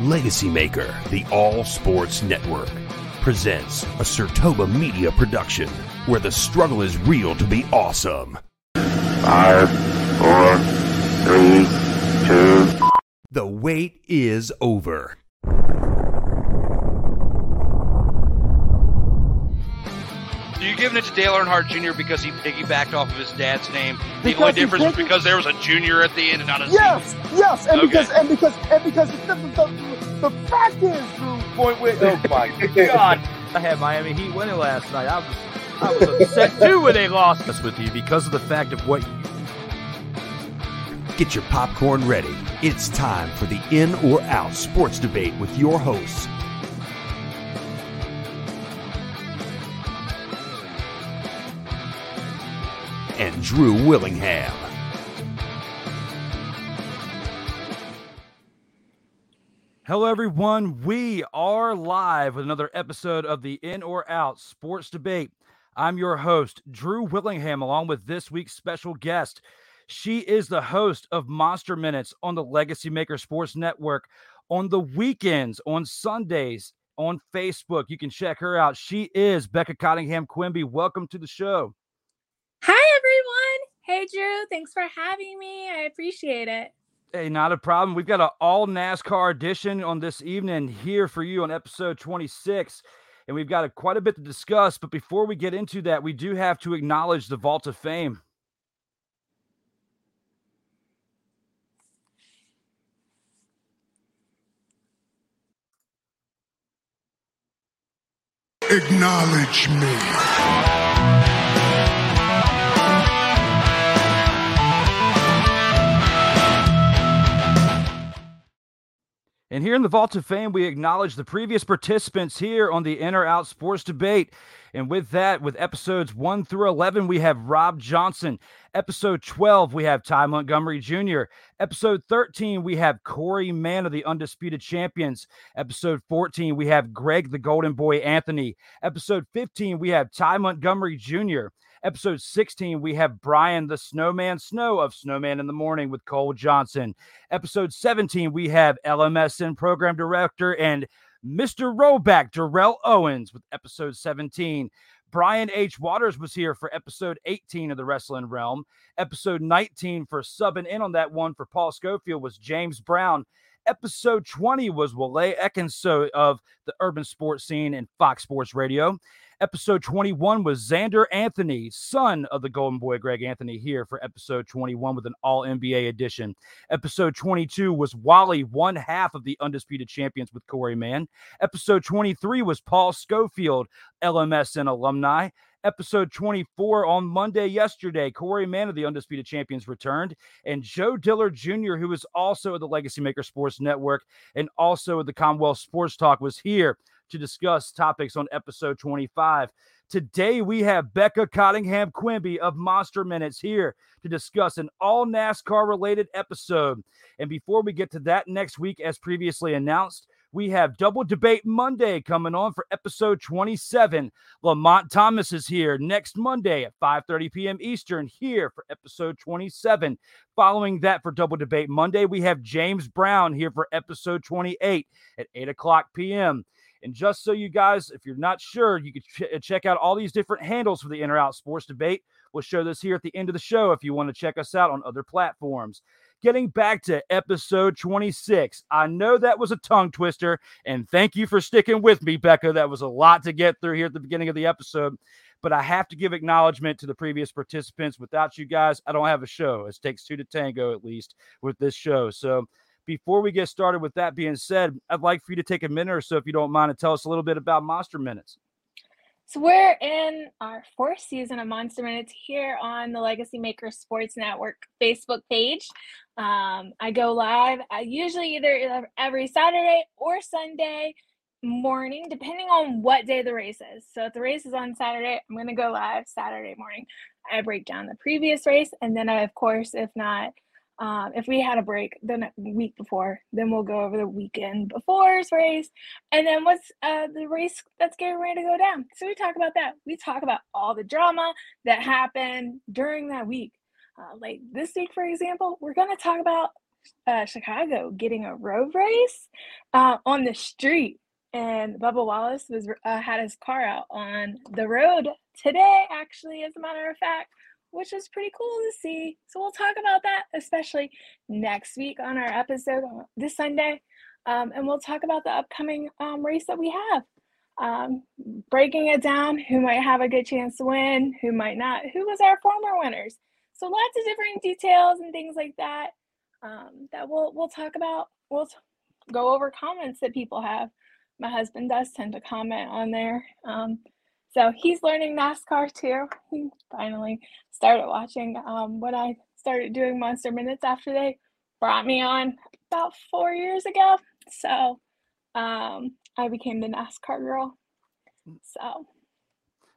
Legacy Maker, the All Sports Network, presents a SIRTOBA Media production where the struggle is real to be awesome. Five, four, three, two. The wait is over. So you giving it to Dale Earnhardt Jr. because he piggybacked off of his dad's name? The Because only difference is because there was a junior at the end and not a senior? Yes, yes, and Okay. because and because and because the, the, the fact is, Drew, point with oh my god, I had Miami Heat winning last night. I was, I was upset too when they lost this with you because of the fact of what you Get your popcorn ready. It's time for the In or Out sports debate with your hosts. And Drew Willingham. Hello, everyone. We are live with another episode of the In or Out Sports Debate. I'm your host, Drew Willingham, along with this week's special guest. She is the host of Monster Minutes on the Legacy Maker Sports Network on the weekends, on Sundays, on Facebook. You can check her out. She is Becca Cottingham Quimby. Welcome to the show. Hi, everyone. Hey, Drew. Thanks for having me. I appreciate it. Hey, not a problem. We've got an all NASCAR edition on this evening here for you on episode 26. And we've got a, quite a bit to discuss. But before we get into that, we do have to acknowledge the Vault of Fame. Acknowledge me. And here in the Vault of Fame, we acknowledge the previous participants here on the In or Out Sports Debate. And with that, with episodes 1 through 11, we have Rob Johnson. Episode 12, we have Ty Montgomery Jr. Episode 13, we have Corey Mann of the Undisputed Champions. Episode 14, we have Greg the Golden Boy Anthony. Episode 15, we have Ty Montgomery Jr. Episode 16, we have Brian the Snowman Snow of Snowman in the Morning with Cole Johnson. Episode 17, we have LMSN Program Director and Mr. Rollback, Darrell Owens, with episode 17. Brian H. Waters was here for episode 18 of the Wrestling Realm. Episode 19 for subbing in on that one for Paul Schofield was James Brown. Episode 20 was Wale Ekinso of the Urban Sports Scene in Fox Sports Radio. Episode 21 was Xander Anthony, son of the Golden Boy Greg Anthony, here for episode 21 with an all NBA edition. Episode 22 was Wally, one half of the Undisputed Champions with Corey Mann. Episode 23 was Paul Schofield, LMSN alumni. Episode 24 on Monday yesterday, Corey Mann of the Undisputed Champions returned, and Joe Diller Jr., who is also at the Legacy Maker Sports Network and also at the Commonwealth Sports Talk, was here to discuss topics on episode 25. Today, we have Becca Cottingham Quimby of Monster Minutes here to discuss an all NASCAR related episode. And before we get to that next week, as previously announced, we have Double Debate Monday coming on for episode 27. Lamont Thomas is here next Monday at 5:30 p.m. Eastern here for episode 27. Following that for Double Debate Monday, we have James Brown here for episode 28 at 8 o'clock p.m. And just so you guys, if you're not sure, you can ch- uh, check out all these different handles for the In or Out Sports Debate. We'll show this here at the end of the show if you want to check us out on other platforms. Getting back to episode 26, I know that was a tongue twister, and thank you for sticking with me, Becca. That was a lot to get through here at the beginning of the episode, but I have to give acknowledgement to the previous participants. Without you guys, I don't have a show. It takes two to tango, at least, with this show. So, before we get started with that being said, I'd like for you to take a minute or so, if you don't mind, and tell us a little bit about Monster Minutes. So, we're in our fourth season of Monster Minutes here on the Legacy Maker Sports Network Facebook page. Um, I go live uh, usually either every Saturday or Sunday morning, depending on what day the race is. So, if the race is on Saturday, I'm going to go live Saturday morning. I break down the previous race, and then I, of course, if not, um, if we had a break the week before, then we'll go over the weekend before's race, and then what's uh, the race that's getting ready to go down. So we talk about that. We talk about all the drama that happened during that week. Uh, like this week, for example, we're going to talk about uh, Chicago getting a road race uh, on the street. And Bubba Wallace was uh, had his car out on the road today, actually, as a matter of fact, which was pretty cool to see. So we'll talk about that, especially next week on our episode this Sunday. Um, and we'll talk about the upcoming um, race that we have. Um, breaking it down, who might have a good chance to win, who might not, who was our former winners. So lots of different details and things like that um, that we'll we'll talk about. We'll t- go over comments that people have. My husband does tend to comment on there. So he's learning NASCAR too. He finally started watching um, when I started doing Monster Minutes after they brought me on about four years ago. So um, I became the NASCAR girl. So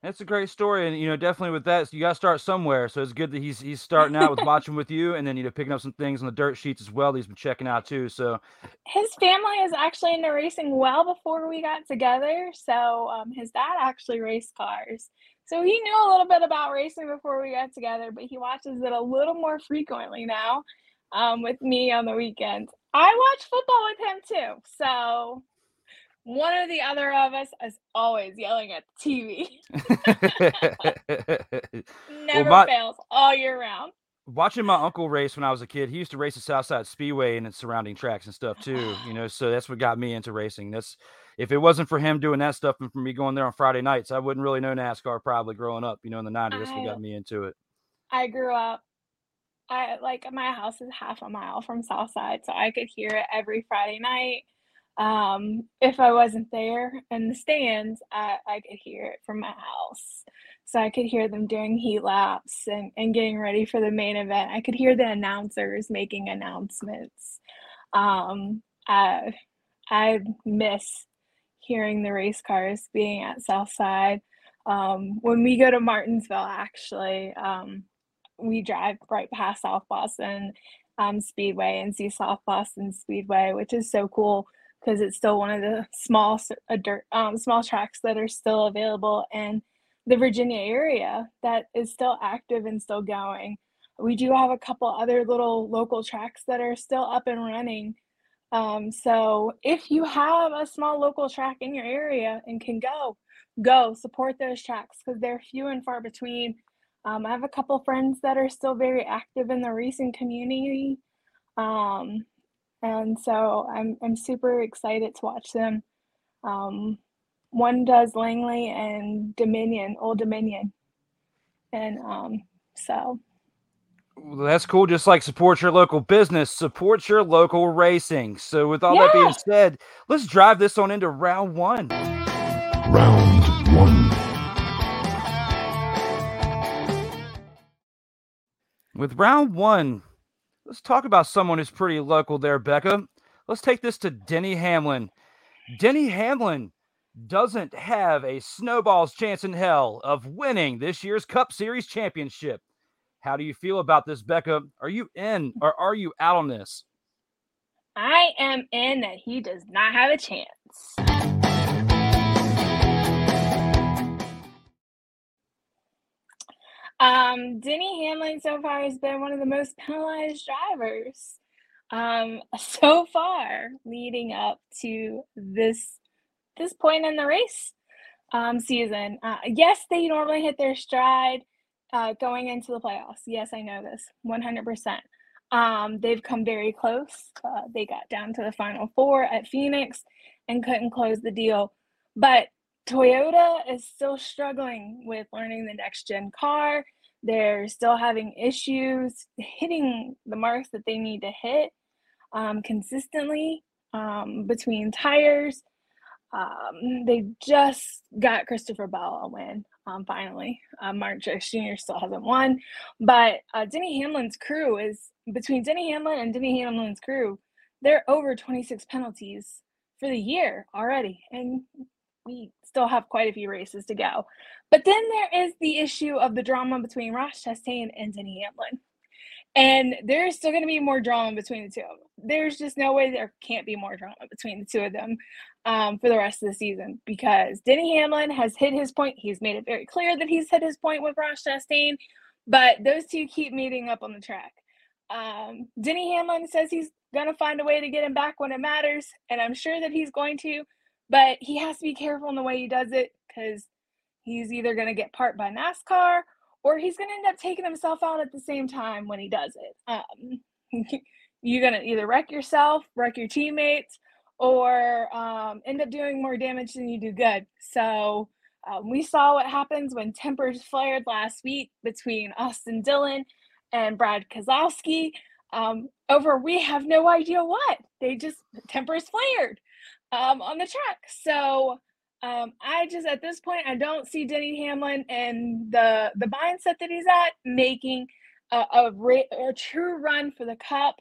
that's a great story, and you know, definitely with that, you got to start somewhere. So it's good that he's he's starting out with watching with you, and then you know, picking up some things on the dirt sheets as well. He's been checking out too. So his family is actually into racing well before we got together. So um, his dad actually raced cars, so he knew a little bit about racing before we got together. But he watches it a little more frequently now um, with me on the weekends. I watch football with him too, so one or the other of us is always yelling at the TV. Never well, my, fails all year round. Watching my uncle race when I was a kid, he used to race the Southside Speedway and its surrounding tracks and stuff too. You know, so that's what got me into racing. That's if it wasn't for him doing that stuff and for me going there on Friday nights, I wouldn't really know NASCAR probably growing up. You know, in the '90s, that's what got me into it. I grew up. I like my house is half a mile from Southside, so I could hear it every Friday night um, if I wasn't there in the stands, I, I could hear it from my house. So I could hear them doing heat laps and, and getting ready for the main event. I could hear the announcers making announcements. Um, I, I miss hearing the race cars being at Southside. Um, when we go to Martinsville, actually, um, we drive right past South Boston um, Speedway and see South Boston Speedway, which is so cool because it's still one of the small dirt um, small tracks that are still available in the Virginia area that is still active and still going. We do have a couple other little local tracks that are still up and running. Um, so if you have a small local track in your area and can go, go support those tracks because they're few and far between. Um, I have a couple friends that are still very active in the racing community. Um, and so I'm I'm super excited to watch them. Um, one does Langley and Dominion, Old Dominion, and um, so. Well, that's cool. Just like support your local business, support your local racing. So, with all yeah. that being said, let's drive this on into round one. Round one. With round one, Let's talk about someone who's pretty local there, Becca. Let's take this to Denny Hamlin. Denny Hamlin doesn't have a snowball's chance in hell of winning this year's Cup Series championship. How do you feel about this, Becca? Are you in or are you out on this? I am in that he does not have a chance. Um, Denny Hamlin so far has been one of the most penalized drivers um, so far leading up to this this point in the race um, season. Uh, yes, they normally hit their stride uh, going into the playoffs. Yes, I know this 100%. Um, they've come very close. Uh, they got down to the final four at Phoenix and couldn't close the deal. But Toyota is still struggling with learning the next gen car. They're still having issues hitting the marks that they need to hit um, consistently um, between tires. Um, they just got Christopher Bell a win um, finally. Uh, Mark Truex Jr. still hasn't won, but uh, Denny Hamlin's crew is between Denny Hamlin and Denny Hamlin's crew. They're over 26 penalties for the year already, and we still have quite a few races to go. But then there is the issue of the drama between Ross Chastain and Denny Hamlin. And there's still going to be more drama between the two of them. There's just no way there can't be more drama between the two of them um, for the rest of the season because Denny Hamlin has hit his point. He's made it very clear that he's hit his point with Ross Chastain, but those two keep meeting up on the track. Um, Denny Hamlin says he's gonna find a way to get him back when it matters, and I'm sure that he's going to. But he has to be careful in the way he does it because he's either gonna get part by NASCAR or he's gonna end up taking himself out at the same time when he does it. Um, you're gonna either wreck yourself, wreck your teammates, or um, end up doing more damage than you do good. So um, we saw what happens when tempers flared last week between Austin Dillon and Brad Keselowski um, over we have no idea what. They just tempers flared um, on the track. So um, I just at this point I don't see Denny Hamlin and the the mindset that he's at making a, a, a true run for the cup.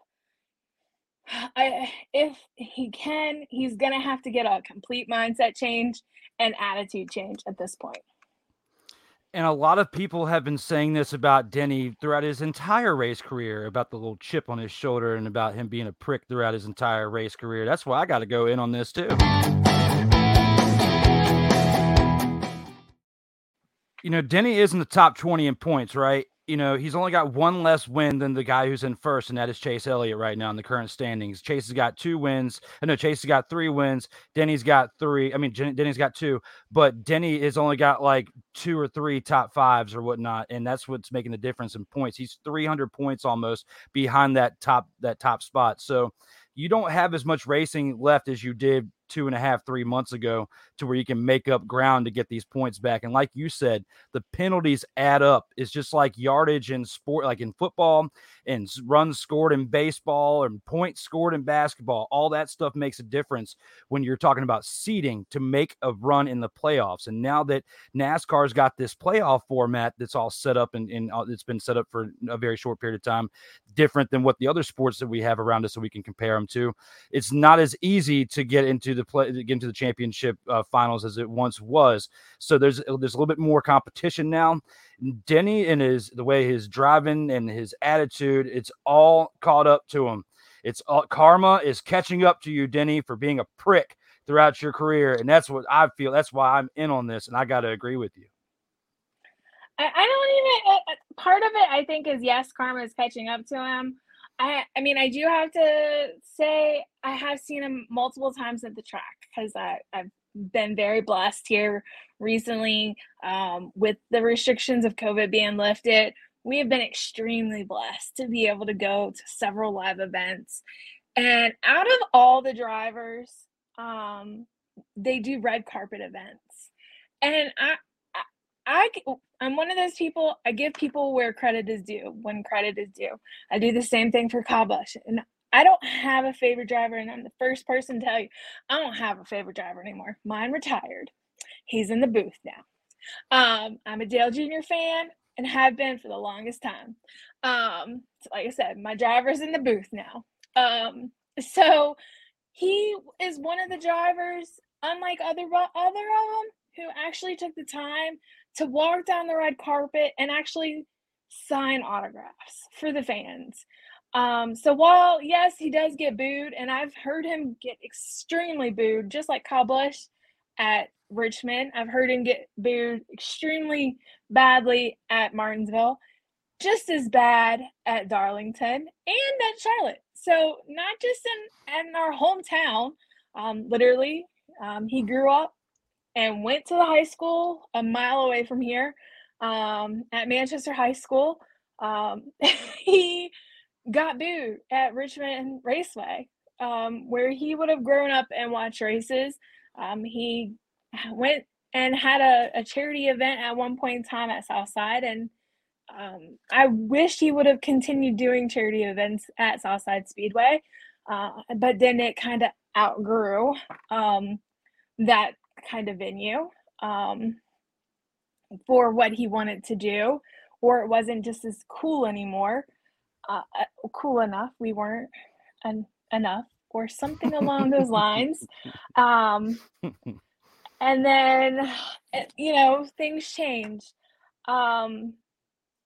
I, if he can, he's gonna have to get a complete mindset change and attitude change at this point. And a lot of people have been saying this about Denny throughout his entire race career about the little chip on his shoulder and about him being a prick throughout his entire race career. That's why I got to go in on this too. You know, Denny is in the top 20 in points, right? You know, he's only got one less win than the guy who's in first, and that is Chase Elliott right now in the current standings. Chase has got two wins. I know Chase has got three wins. Denny's got three. I mean, Denny's got two, but Denny has only got like two or three top fives or whatnot, and that's what's making the difference in points. He's 300 points almost behind that top that top spot. So you don't have as much racing left as you did two and a half, three months ago to where you can make up ground to get these points back. And like you said, the penalties add up. It's just like yardage in sport, like in football and runs scored in baseball and points scored in basketball. All that stuff makes a difference when you're talking about seeding to make a run in the playoffs. And now that NASCAR's got this playoff format that's all set up and, and it's been set up for a very short period of time, different than what the other sports that we have around us so we can compare them to. It's not as easy to get into the play, get into the championship uh, finals as it once was. So there's there's a little bit more competition now. Denny and his the way his driving and his attitude, it's all caught up to him. It's all karma is catching up to you, Denny, for being a prick throughout your career, and that's what I feel. That's why I'm in on this, and I got to agree with you. I, I don't even. Uh, uh, part of it, I think, is yes, karma is catching up to him. I, I mean, I do have to say I have seen him multiple times at the track because I've been very blessed here recently um, with the restrictions of COVID being lifted. We have been extremely blessed to be able to go to several live events. And out of all the drivers, um, they do red carpet events. And I, I, I'm one of those people. I give people where credit is due when credit is due. I do the same thing for Kyle and I don't have a favorite driver, and I'm the first person to tell you I don't have a favorite driver anymore. Mine retired. He's in the booth now. Um, I'm a Dale Jr. fan and have been for the longest time. Um, so like I said, my driver's in the booth now. Um, so he is one of the drivers, unlike other other of them, who actually took the time to walk down the red carpet and actually sign autographs for the fans. Um, so while yes, he does get booed, and I've heard him get extremely booed, just like Kyle Busch at Richmond. I've heard him get booed extremely badly at Martinsville, just as bad at Darlington and at Charlotte. So not just in, in our hometown. Um, literally, um, he grew up and went to the high school a mile away from here um, at Manchester High School. Um, he got booed at Richmond Raceway, um, where he would have grown up and watched races. Um, he went and had a, a, charity event at one point in time at Southside, and um, I wish he would have continued doing charity events at Southside Speedway, uh, but then it kind of outgrew um, that kind of venue um, for what he wanted to do, or it wasn't just as cool anymore uh, uh, cool enough. We weren't en- enough, or something along those lines. Um, and then, eh, you know, things changed. Um,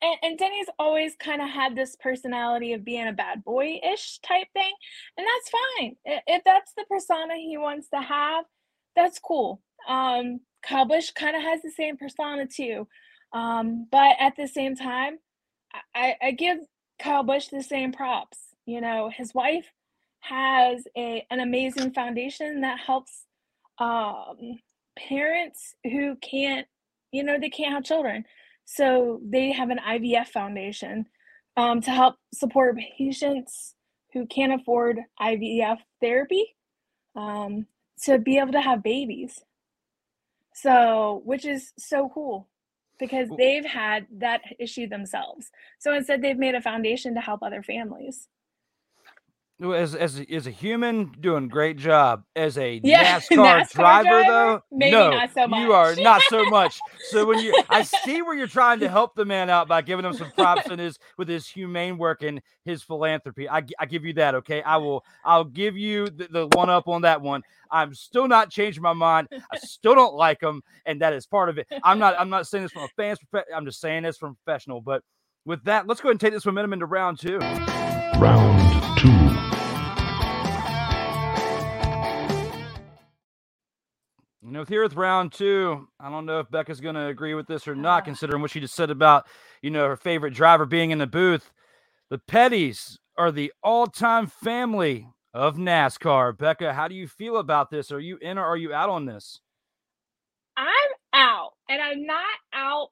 and, and Denny's always kind of had this personality of being a bad boy ish type thing. And that's fine. If that's the persona he wants to have, that's cool. Um, Kyle Busch kind of has the same persona too. Um, but at the same time, I, I give Kyle Busch the same props. You know, his wife has a an amazing foundation that helps um, parents who can't, you know, they can't have children. So they have an IVF foundation um, to help support patients who can't afford IVF therapy um, to be able to have babies. So, which is so cool because they've had that issue themselves. So instead, they've made a foundation to help other families. As as a, as a human, doing great job. As a Yeah, NASCAR, NASCAR driver, driver? though, Maybe no, not so you are not so much. So when you, I see where you're trying to help the man out by giving him some props in his with his humane work and his philanthropy. I, I give you that. Okay, I will. I'll give you the, the one up on that one. I'm still not changing my mind. I still don't like him, and that is part of it. I'm not. I'm not saying this from a fan's perspective. I'm just saying this from professional. But with that, let's go ahead and take this momentum into round two. Round You know, here with round two, I don't know if Becca's going to agree with this or not, ah. considering what she just said about, you know, her favorite driver being in the booth. The Petties are the all time family of NASCAR. Becca, how do you feel about this? Are you in or are you out on this? I'm out, and I'm not out.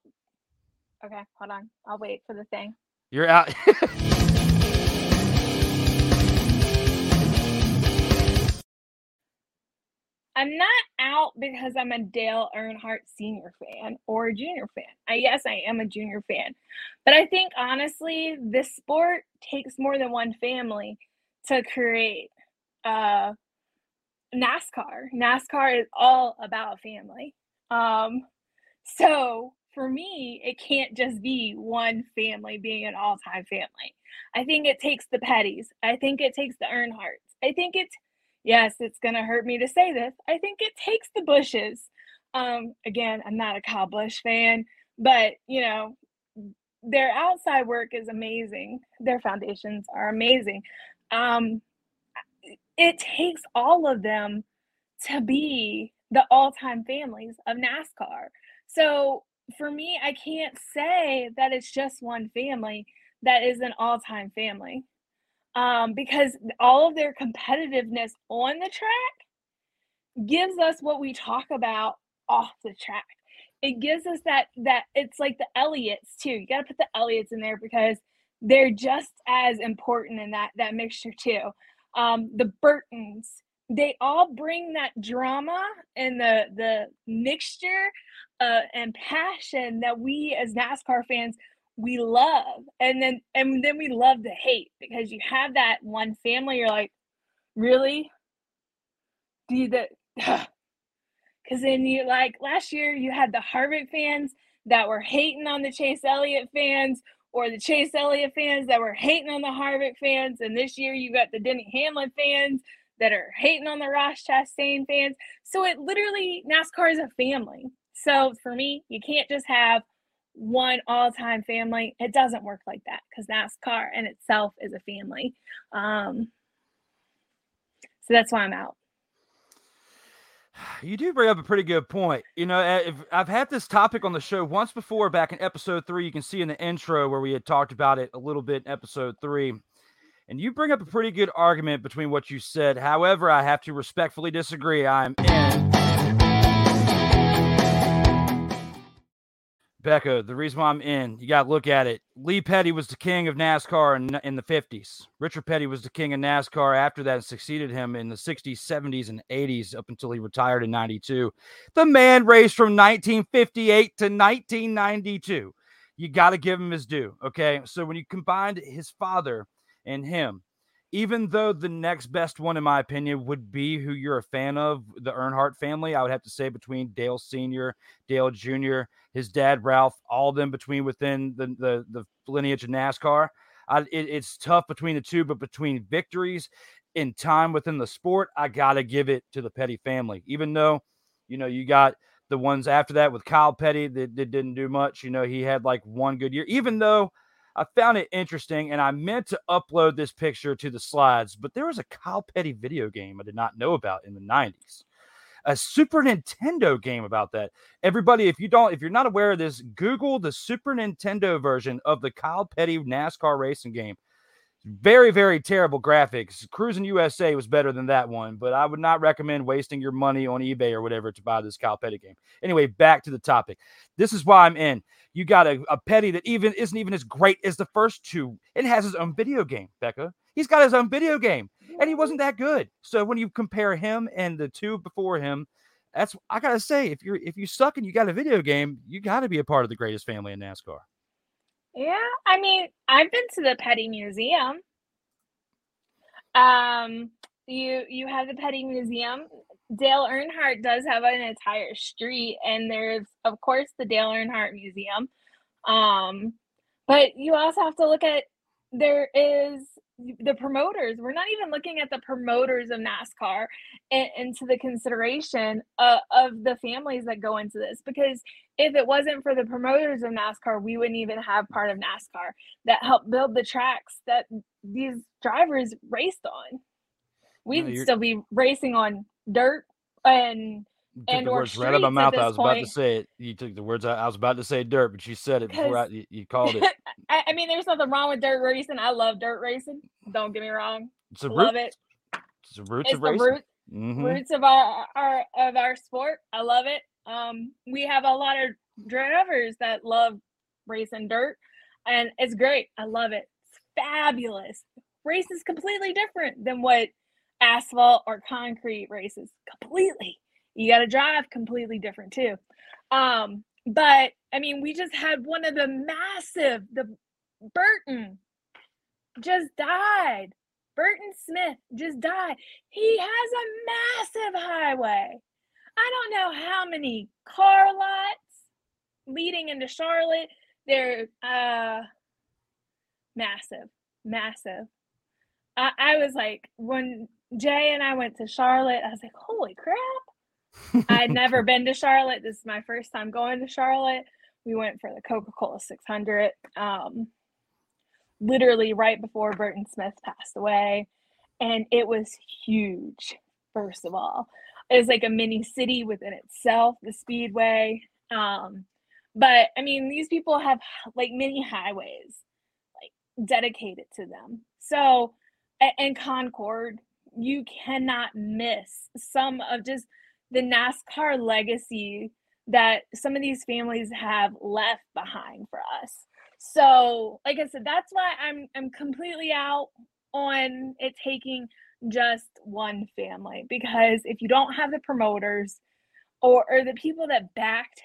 Okay, hold on. I'll wait for the thing. You're out. I'm not out because I'm a Dale Earnhardt senior fan or a junior fan. I yes, I am a junior fan. But I think honestly, this sport takes more than one family to create uh NASCAR. NASCAR is all about family. Um so for me, it can't just be one family being an all-time family. I think it takes the Petties. I think it takes the Earnhardts. I think it's yes, it's going to hurt me to say this. I think it takes the Busches. Um, again, I'm not a Kyle Busch fan, but you know, their outside work is amazing. Their foundations are amazing. Um, it takes all of them to be the all-time families of NASCAR. So for me, I can't say that it's just one family that is an all-time family um, because all of their competitiveness on the track gives us what we talk about off the track. It gives us that that it's like the Elliotts too. You got to put the Elliotts in there because they're just as important in that that mixture too. Um, the Burtons, they all bring that drama and the the mixture uh, and passion that we as NASCAR fans we love and then and then we love to hate because you have that one family you're like really? Do you that because then you like last year you had the Harvick fans that were hating on the Chase Elliott fans or the Chase Elliott fans that were hating on the Harvick fans and this year you got the Denny Hamlin fans that are hating on the Ross Chastain fans. So it literally NASCAR is a family. So for me you can't just have one all-time family it doesn't work like that because nascar in itself is a family um so that's why i'm out You do bring up a pretty good point. You know, I've had this topic on the show once before back in episode three. You can see in the intro where we had talked about it a little bit in episode three. And you bring up a pretty good argument between what you said. However, I have to respectfully disagree. I'm in. Becca, the reason why I'm in, you got to look at it. Lee Petty was the king of NASCAR in, in the 50s. Richard Petty was the king of NASCAR after that and succeeded him in the 60s, 70s, and 80s up until he retired in 92. The man raced from 1958 to 1992. You got to give him his due. Okay. So when you combined his father and him, even though the next best one, in my opinion, would be who you're a fan of, the Earnhardt family, I would have to say between Dale Sr., Dale Jr., his dad Ralph, all of them between within the the, the lineage of NASCAR. I, it, it's tough between the two, but between victories in time within the sport, I gotta give it to the Petty family. Even though, you know, you got the ones after that with Kyle Petty that, that didn't do much. You know, he had like one good year. Even though I found it interesting, and I meant to upload this picture to the slides, but there was a Kyle Petty video game I did not know about in the '90s. a Super Nintendo game about that. Everybody, if you don't, if you're not aware of this, Google the Super Nintendo version of the Kyle Petty NASCAR racing game. Very, very terrible graphics. Cruis'n USA was better than that one, but I would not recommend wasting your money on eBay or whatever to buy this Kyle Petty game. Anyway, back to the topic. This is why I'm in. You got a, a Petty that even isn't even as great as the first two. It has his own video game, Becca. He's got his own video game, and he wasn't that good. So when you compare him and the two before him, that's I gotta say, if you're if you suck and you got a video game, you got to be a part of the greatest family in NASCAR. Yeah, I mean, I've been to the Petty Museum. Um, you you have the Petty Museum. Dale Earnhardt does have an entire street, and there's of course the Dale Earnhardt Museum. Um, but you also have to look at there is the promoters. We're not even looking at the promoters of NASCAR into the consideration uh, of the families that go into this. Because if it wasn't for the promoters of NASCAR, we wouldn't even have part of NASCAR that helped build the tracks that these drivers raced on. We'd you're- still be racing on dirt and And the or words right out of my mouth. I was about to say it. You took the words out. I was about to say dirt, but you said it before I, you, you called it. I, I mean, there's nothing wrong with dirt racing. I love dirt racing. Don't get me wrong. It's the love roots. it. It's the roots It's of the racing. root, Mhm. roots of our, our of our sport. I love it. Um, we have a lot of drivers that love racing dirt, and it's great. I love it. It's fabulous. Race is completely different than what asphalt or concrete races. Completely. You got to drive completely different too. Um, but I mean, we just had one of the massive, the Bruton just died. Bruton Smith just died. He has a massive highway. I don't know how many car lots leading into Charlotte. They're uh massive, massive. I, I was like, when Jay and I went to Charlotte, I was like, holy crap. I'd never been to Charlotte. This is my first time going to Charlotte. We went for the Coca Cola 600. Um, literally right before Bruton Smith passed away. And it was huge, first of all. Was like a mini city within itself, the Speedway. Um, but I mean, these people have like mini highways like dedicated to them. So, and Concord, you cannot miss some of just the NASCAR legacy that some of these families have left behind for us. So, like I said, that's why I'm I'm completely out on it taking just one family because if you don't have the promoters or, or the people that backed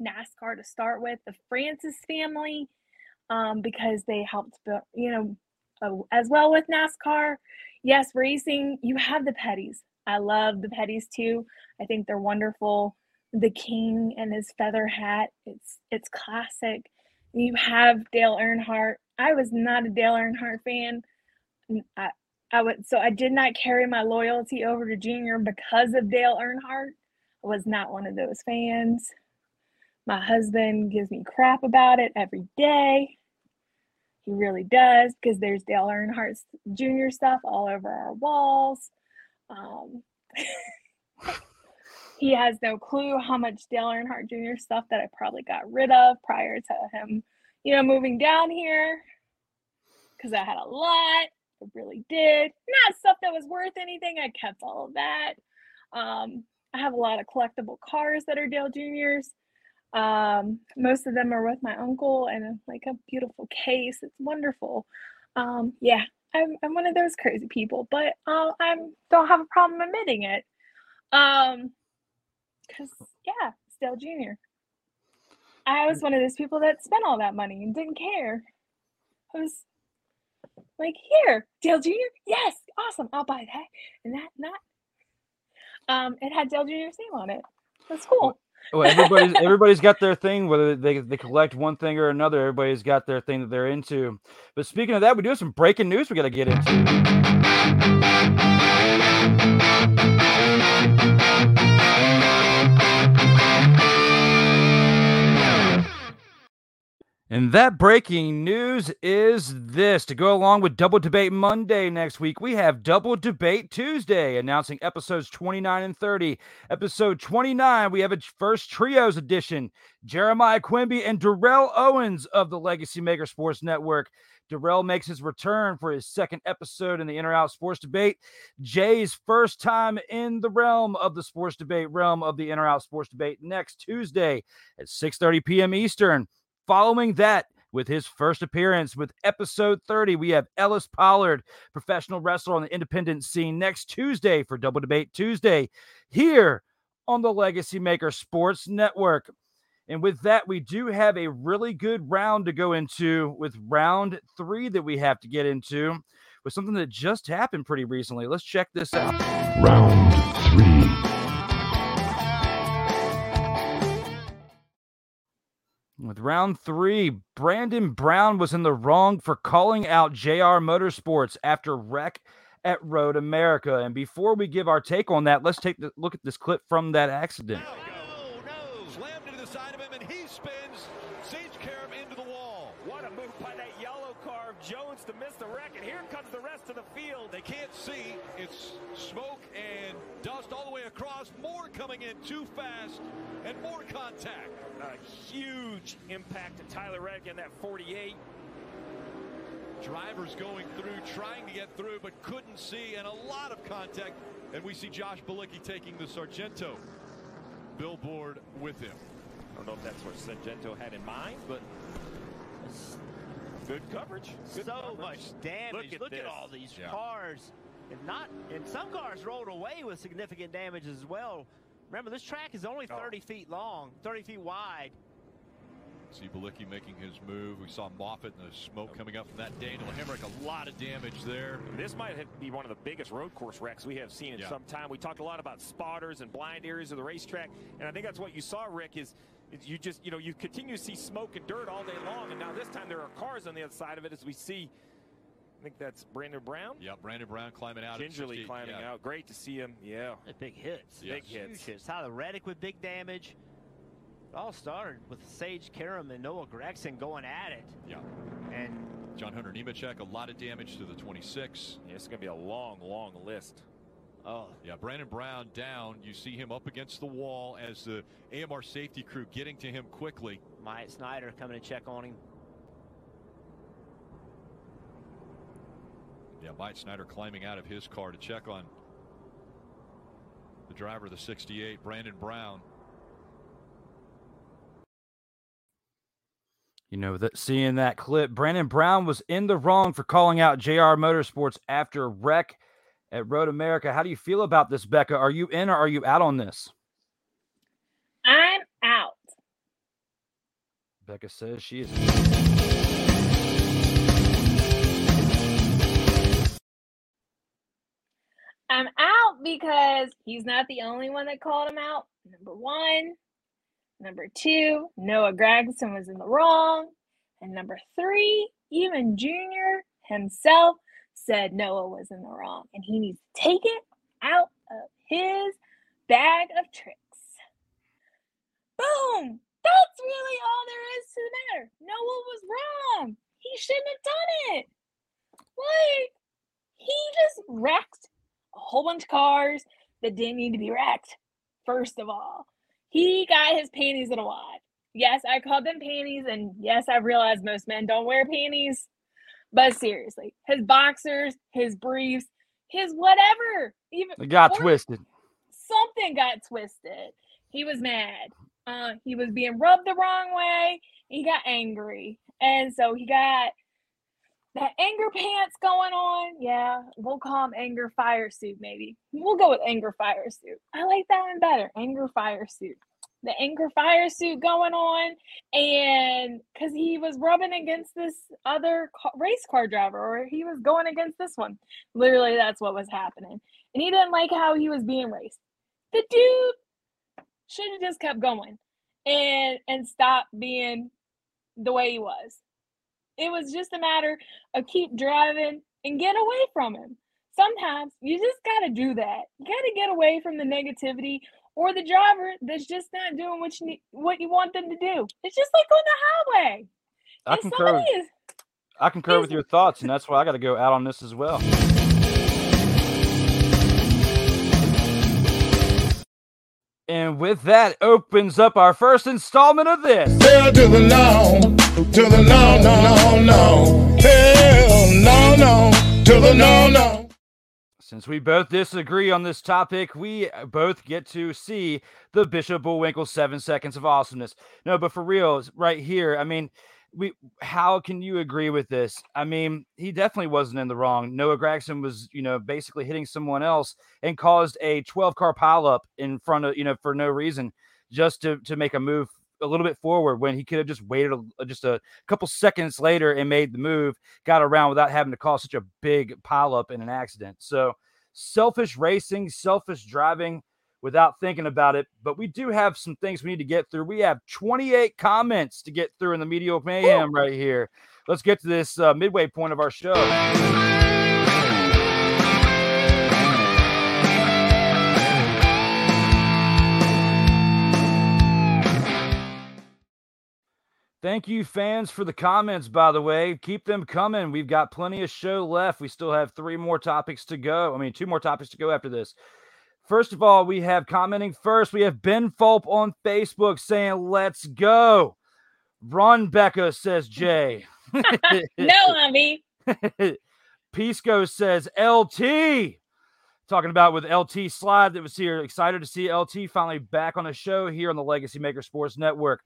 NASCAR to start with, the Francis family, um, because they helped build, you know, uh, as well with NASCAR. Yes, racing, you have the Petties. I love the Petties too. I think they're wonderful. The King and his feather hat, it's it's classic. You have Dale Earnhardt. I was not a Dale Earnhardt fan. I, I would so I did not carry my loyalty over to Junior because of Dale Earnhardt. I was not one of those fans. My husband gives me crap about it every day. He really does because there's Dale Earnhardt's Junior stuff all over our walls. Um, he has no clue how much Dale Earnhardt Jr. stuff that I probably got rid of prior to him, you know, moving down here because I had a lot. Really did. Not stuff that was worth anything. I kept all of that. Um, I have a lot of collectible cars that are Dale Jr.'s. Um, most of them are with my uncle and like a beautiful case. It's wonderful. Um, yeah, I'm, I'm one of those crazy people, but uh, I don't have a problem admitting it. Um, because yeah, it's Dale Jr. I was one of those people that spent all that money and didn't care. I was like, here, Dale Jr. Yes, awesome. I'll buy that and that and that. Um, it had Dale Jr.'s name on it. That's cool. Well, everybody's everybody's got their thing, whether they, they collect one thing or another. Everybody's got their thing that they're into. But speaking of that, we do have some breaking news we got to get into. And that breaking news is this to go along with Double Debate Monday next week, we have Double Debate Tuesday announcing episodes 29 and 30. Episode 29, we have a first trios edition Jeremiah Quimby and Darrell Owens of the Legacy Maker Sports Network. Darrell makes his return for his second episode in the In or Out Sports Debate. Jay's first time in the realm of the sports debate realm of the In or Out Sports Debate next Tuesday at 6:30 p.m. Eastern. Following that, with his first appearance with episode 30, we have Ellis Pollard, professional wrestler on the independent scene, next Tuesday for Double Debate Tuesday here on the Legacy Maker Sports Network. And with that, we do have a really good round to go into with round three that we have to get into with something that just happened pretty recently. Let's check this out. Round three. With round three, Brandon Brown was in the wrong for calling out JR Motorsports after wreck at Road America. And before we give our take on that, let's take a look at this clip from that accident. No, no, slammed into the side of him, and he spins Sage Karam into the wall. What a move by that yellow car Jones to miss the wreck, and here comes the rest of the field. They can't see. It's smoke and dust all the way across. More coming in too fast, and more contact. A huge impact to Tyler Reddick in that 48. Drivers going through, trying to get through, but couldn't see, and a lot of contact. And we see Josh Bilicki taking the Sargento billboard with him. I don't know if that's what Sargento had in mind, but good coverage. Good so coverage. much damage. Look Look at at, all these Yeah. cars, and not and some cars rolled away with significant damage as well. Remember, this track is only Oh. 30 feet long, 30 feet wide. See Bilicki making his move. We saw Moffitt and the smoke coming up from that. Daniel Hemric, a lot of damage there. This might have- be one of the biggest road course wrecks we have seen in Yeah. some time. We talked a lot about spotters and blind areas of the racetrack, and I think that's what you saw, Rick, is, is you just, you know, you continue to see smoke and dirt all day long, and now this time there are cars on the other side of it as we see, I think that's Brandon Brown, Yeah, Brandon Brown climbing out. gingerly climbing yeah. out. Great to see him, yeah. They're Big hits. Yes. Big hits. Huge hits. Tyler Reddick with big damage. It all started with Sage Karam and Noah Gragson going at it. Yeah. And John Hunter Nemechek, a lot of damage to the 26. Yeah, it's going to be a long, long list. oh, Yeah, Brandon Brown down. You see him up against the wall as the AMR safety crew getting to him quickly. Myatt Snider coming to check on him. Yeah, Myatt Snider climbing out of his car to check on the driver of the 68, Brandon Brown. You know, that seeing that clip, Brandon Brown was in the wrong for calling out JR Motorsports after a wreck at Road America. How do you feel about this, Becca? Are you in or are you out on this? I'm out. Becca says she is. I'm out because he's not the only one that called him out. Number one. Number two, Noah Gragson was in the wrong. And number three, even Junior himself said Noah was in the wrong. And he needs to take it out of his bag of tricks. Boom! That's really all there is to the matter. Noah was wrong. He shouldn't have done it. Like, he just wrecked a whole bunch of cars that didn't need to be wrecked. First of all, he got his panties in a wad. Yes, I called them panties, and yes, I realize most men don't wear panties. But seriously, his boxers, his briefs, his whatever, even It got twisted. something got twisted. He was mad. Uh, he was being rubbed the wrong way. He got angry, and so he got that anger pants going on. Yeah, we'll call him anger fire suit. Maybe we'll go with anger fire suit. I like that one better. Anger fire suit. The anger fire suit going on, and because he was rubbing against this other race car driver, or he was going against this one. Literally, that's what was happening, and he didn't like how he was being raced. The dude should have just kept going and and stopped being the way he was. It was just a matter of keep driving and get away from him. Sometimes you just got to do that. You got to get away from the negativity or the driver that's just not doing what you need, what you want them to do. It's just like on the highway. I If concur. is I concur with your thoughts, and that's why I got to go out on this as well. And with that, opens up our first installment of this. To the no, no, no, no. Hell no, no, to the no, no. Since we both disagree on this topic, we both get to see the Bishop Bullwinkle seven seconds of awesomeness. No, but for real, right here, I mean, we how can you agree with this? I mean, he definitely wasn't in the wrong. Noah Gragson was, you know, basically hitting someone else and caused a 12 car pileup in front of, you know, for no reason, just to to make a move a little bit forward when he could have just waited a, just a couple seconds later and made the move, got around without having to cause such a big pileup in an accident. So selfish racing, selfish driving without thinking about it. But we do have some things we need to get through. We have 28 comments to get through in the Media Mayhem right here. Let's get to this uh, midway point of our show. Thank you, fans, for the comments, by the way. Keep them coming. We've got plenty of show left. We still have three more topics to go. I mean, two more topics to go after this. First of all, we have commenting first. We have Ben Fulp on Facebook saying, Let's go. Run, Becca, says Jay. no, hubby. Pisco says, LT. Talking about with LT Slide that was here. Excited to see LT finally back on a show here on the Legacy Maker Sports Network.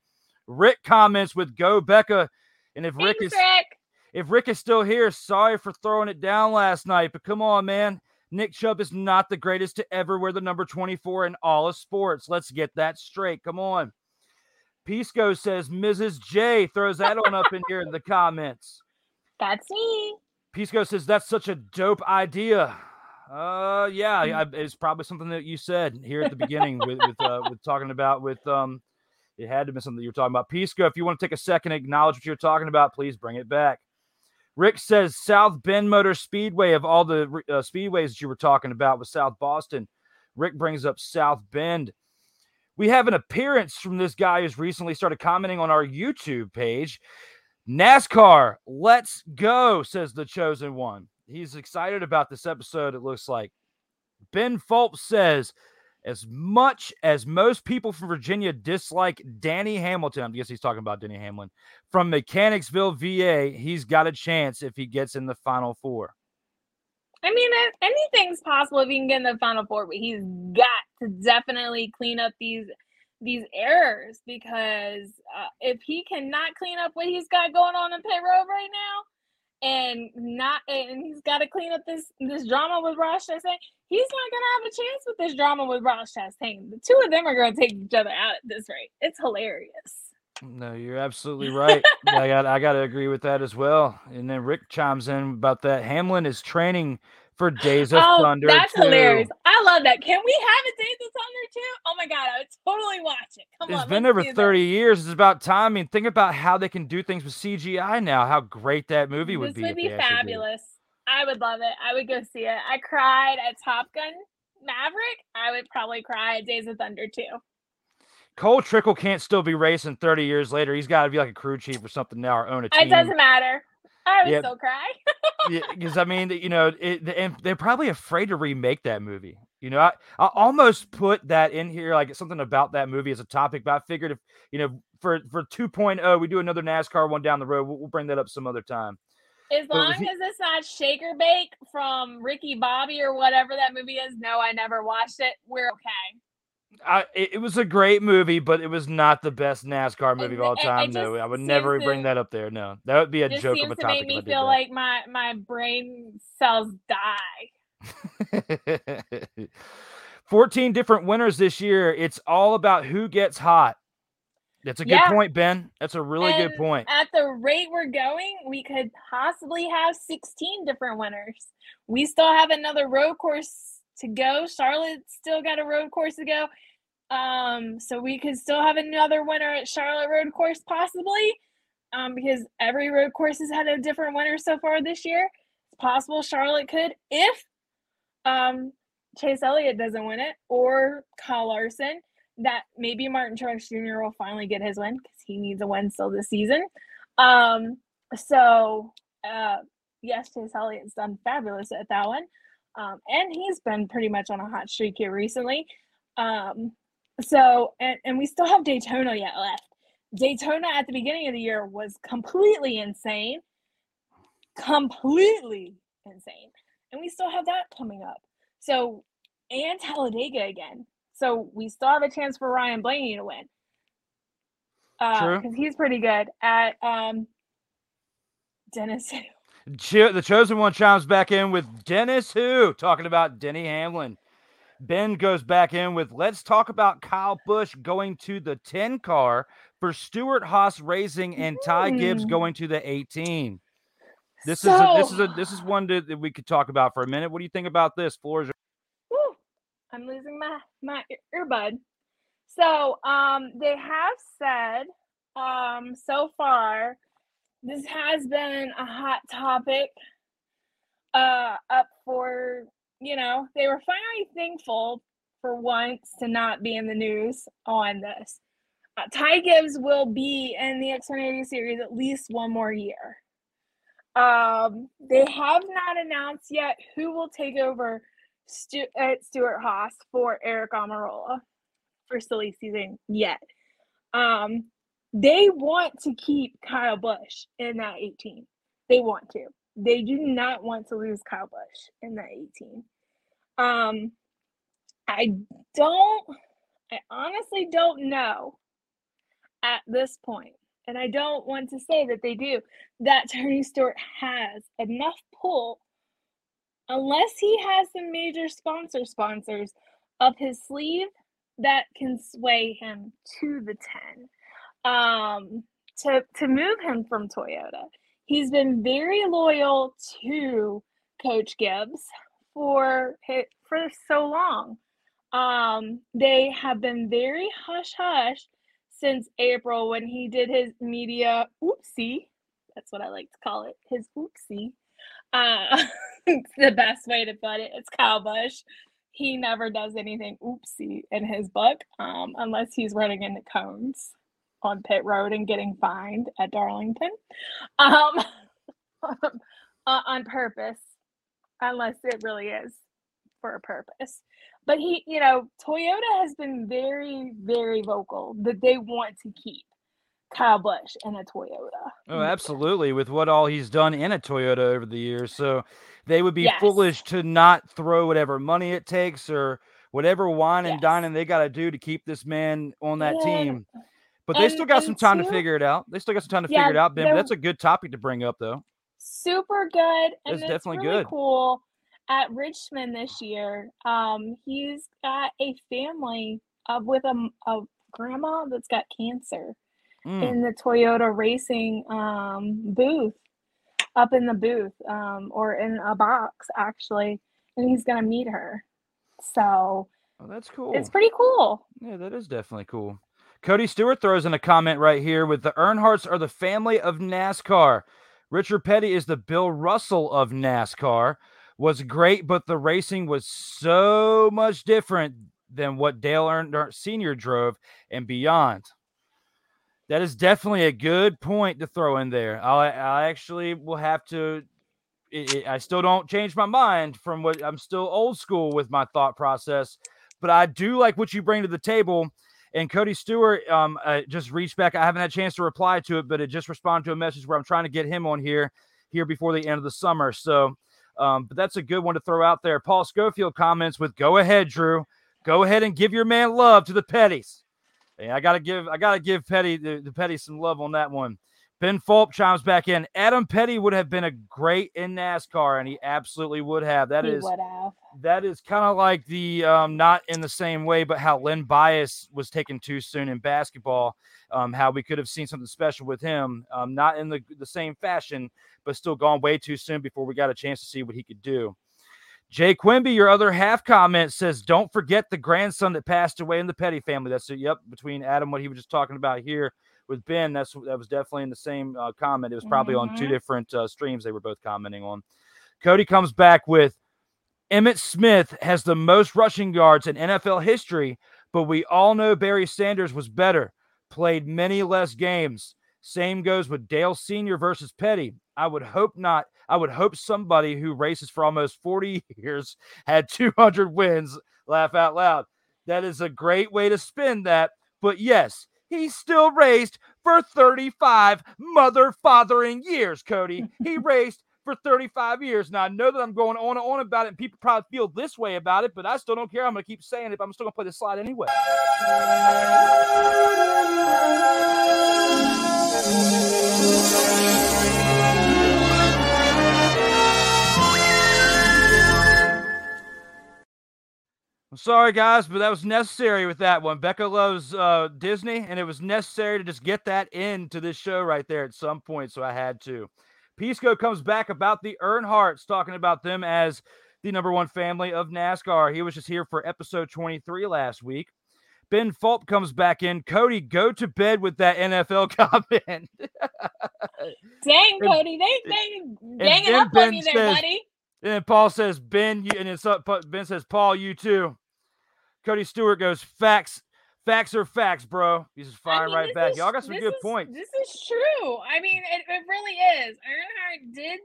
Rick comments with Go Becca. And if Rick Thanks, is Rick. if Rick is still here, sorry for throwing it down last night, but come on, man. Nick Chubb is not the greatest to ever wear the number 24 in all of sports. Let's get that straight. Come on. Pisco says Mrs. J throws that on up in here in the comments. That's me. Pisco says that's such a dope idea. Uh, yeah, I, it's probably something that you said here at the beginning with with, uh, with talking about with um, it had to be something you were talking about. Pisco, if you want to take a second, acknowledge what you're talking about, please bring it back. Rick says South Bend Motor Speedway of all the uh, speedways that you were talking about with South Boston. Rick brings up South Bend. We have an appearance from this guy who's recently started commenting on our YouTube page. NASCAR, let's go, says the chosen one. He's excited about this episode, it looks like. Ben Fulp says, as much as most people from Virginia dislike Danny Hamilton, I guess he's talking about Danny Hamlin from Mechanicsville, VA, he's got a chance if he gets in the final four. I mean, anything's possible if he can get in the final four, but he's got to definitely clean up these these errors because uh, if he cannot clean up what he's got going on in pit road right now, and not and he's got to clean up this this drama with Ross Chastain, he's not gonna have a chance with this drama with Ross Chastain. The two of them are gonna take each other out at this rate. It's hilarious. No, you're absolutely right. I got I got to agree with that as well. And then Rick chimes in about that. Hamlin is training for Days of oh, Thunder. that's too. hilarious! I love that. Can we have a Days of Thunder too? Oh my god, I would totally watch it. Come It's on, been let's over do 30 years. It's about time. I mean, think about how they can do things with CGI now. How great that movie This would be. would be actually did it. fabulous. I would love it. I would go see it. I cried at Top Gun Maverick. I would probably cry at Days of Thunder too. Cole Trickle can't still be racing 30 years later. He's got to be like a crew chief or something now, or own a team. It doesn't matter. I would Yeah. still cry. because I mean, you know, it, and they're probably afraid to remake that movie. You know, I, I almost put that in here, like something about that movie as a topic, but I figured if you know, for for 2.0, we do another NASCAR one down the road. We'll, we'll bring that up some other time. As long he- as it's not Shaker Bake from Ricky Bobby or whatever that movie is. No, I never watched it. We're okay. I, it, it was a great movie, but it was not the best NASCAR movie of all time. no, I would never seems bring that up there. No, that would be a joke of a to topic. make me feel did like my my brain cells die. 14 different winners this year. It's all about who gets hot. That's a good Yeah. point, Ben. That's a really good point. At the rate we're going, we could possibly have 16 different winners. We still have another road course to go. Charlotte still got a road course to go. Um, so we could still have another winner at Charlotte Road Course, possibly. Um, because every road course has had a different winner so far this year. It's possible Charlotte could if um Chase Elliott doesn't win it or Kyle Larson that maybe Martin Truex Jr. will finally get his win because he needs a win still this season. Um, so uh, yes, Chase Elliott's done fabulous at that one, um, and he's been pretty much on a hot streak here recently. Um, so and and we still have Daytona yet left. Daytona at the beginning of the year was completely insane, completely insane, and we still have that coming up. So and Talladega again. So we still have a chance for Ryan Blaney to win. Because he's pretty good at um Dennis. The chosen one chimes back in with Dennis Who talking about Denny Hamlin. Ben goes back in with let's talk about Kyle Busch going to the 10 car for Stewart-Haas Racing and Ty Gibbs Hmm. going to the 18. This is a, this is a this is one that, that we could talk about for a minute. What do you think about this, Floors? Woo, I'm losing my my earbud. So, um, they have said, um, so far, this has been a hot topic, uh, up for you know they were finally thankful for once to not be in the news on this. Uh, Ty Gibbs will be in the Xfinity series at least one more year. Um, they have not announced yet who will take over Stu- at Stewart-Haas for Aric Almirola for silly season yet. Um, they want to keep Kyle Busch in that 18. They want to. They do not want to lose Kyle Busch in that 18. Um, I don't. I honestly don't know at this point, and I don't want to say that they do. That Tony Stewart has enough pull unless he has some major sponsor sponsors up his sleeve that can sway him to the 10 um to to move him from Toyota. He's been very loyal to Coach Gibbs for for so long. Um they have been very hush hush since April when he did his media oopsie. That's what I like to call it. His oopsie. Uh, it's the best way to put it. It's Kyle Busch. He never does anything oopsie in his book, um, unless he's running into cones on pit road and getting fined at Darlington, um, uh, on purpose, unless it really is for a purpose. But he, you know, Toyota has been very, very vocal that they want to keep Kyle Busch in a Toyota. Oh, absolutely. With what all he's done in a Toyota over the years. So they would be Yes. foolish to not throw whatever money it takes or whatever wine and dining they got to do to keep this man on that Yeah. team. But they And- still got some time to figure it out. They still got some time to Yeah, figure it out, Ben. That's a good topic to bring up, though. super good and it's definitely really good. cool at richmond this year um he's got a family uh, with a grandma that's got cancer Mm. in the toyota racing um booth up in the booth um or in a box actually and he's gonna meet her so Oh, that's cool. it's pretty cool Yeah, that is definitely cool. Cody Stewart throws in a comment right here with the Earnhardts are the family of NASCAR. Richard Petty is the Bill Russell of NASCAR. Was great, but the racing was so much different than what Dale Earnhardt Sr. drove and beyond. That is definitely a good point to throw in there. I, I actually will have to. It, it- I still don't change my mind from what I'm still old school with my thought process, but I do like what you bring to the table. And Cody Stewart um, uh, just reached back. I haven't had a chance to reply to it, but it just responded to a message where I'm trying to get him on here here before the end of the summer. So, um, but that's a good one to throw out there. Paul Schofield comments with, "Go ahead, Drew. Go ahead and give your man love to the Petties." Yeah, I gotta give I gotta give Petty the, the Petty some love on that one. Ben Fulp chimes back in. Adam Petty would have been a great in NASCAR, and he absolutely would have. That he is have. that is kind of like the um, not in the same way, but how Len Bias was taken too soon in basketball. Um, how we could have seen something special with him, um, not in the, the same fashion, but still gone way too soon before we got a chance to see what he could do. Jay Quimby, your other half comment says, "Don't forget the grandson that passed away in the Petty family." That's it. Yep, between Adam, what he was just talking about here with Ben. That's that was definitely in the same uh, comment. It was probably on two Mhm. different uh, streams they were both commenting on. Cody comes back with Emmitt Smith has the most rushing yards in NFL history, but we all know Barry Sanders was better, played many less games. Same goes with Dale Sr. versus Petty. I would hope not. I would hope somebody who races for almost 40 years had 200 wins. Laugh out loud. That is a great way to spin that. But yes, he still raced for 35 mother fathering years, Cody. He raced for 35 years. Now, I know that I'm going on and on about it, and people probably feel this way about it, but I still don't care. I'm going to keep saying it, but I'm still going to play the slide anyway. I'm sorry, guys, but that was necessary with that one. Becca loves uh, Disney, and it was necessary to just get that into this show right there at some point, so I had to. Pisco comes back about the Earnhardts, talking about them as the number one family of NASCAR. He was just here for episode 23 last week. Ben Fulp comes back in. Cody, go to bed with that NFL comment. Dang, Cody, they they ganging up on you there, says, buddy. And then Paul says, Ben, you, and it's up, Ben says, Paul, you too. Cody Stewart goes, facts, facts are facts, bro. He's just firing I mean, right back. is- Y'all got some good is- points. This is true. I mean, it, it really is. Earnhardt did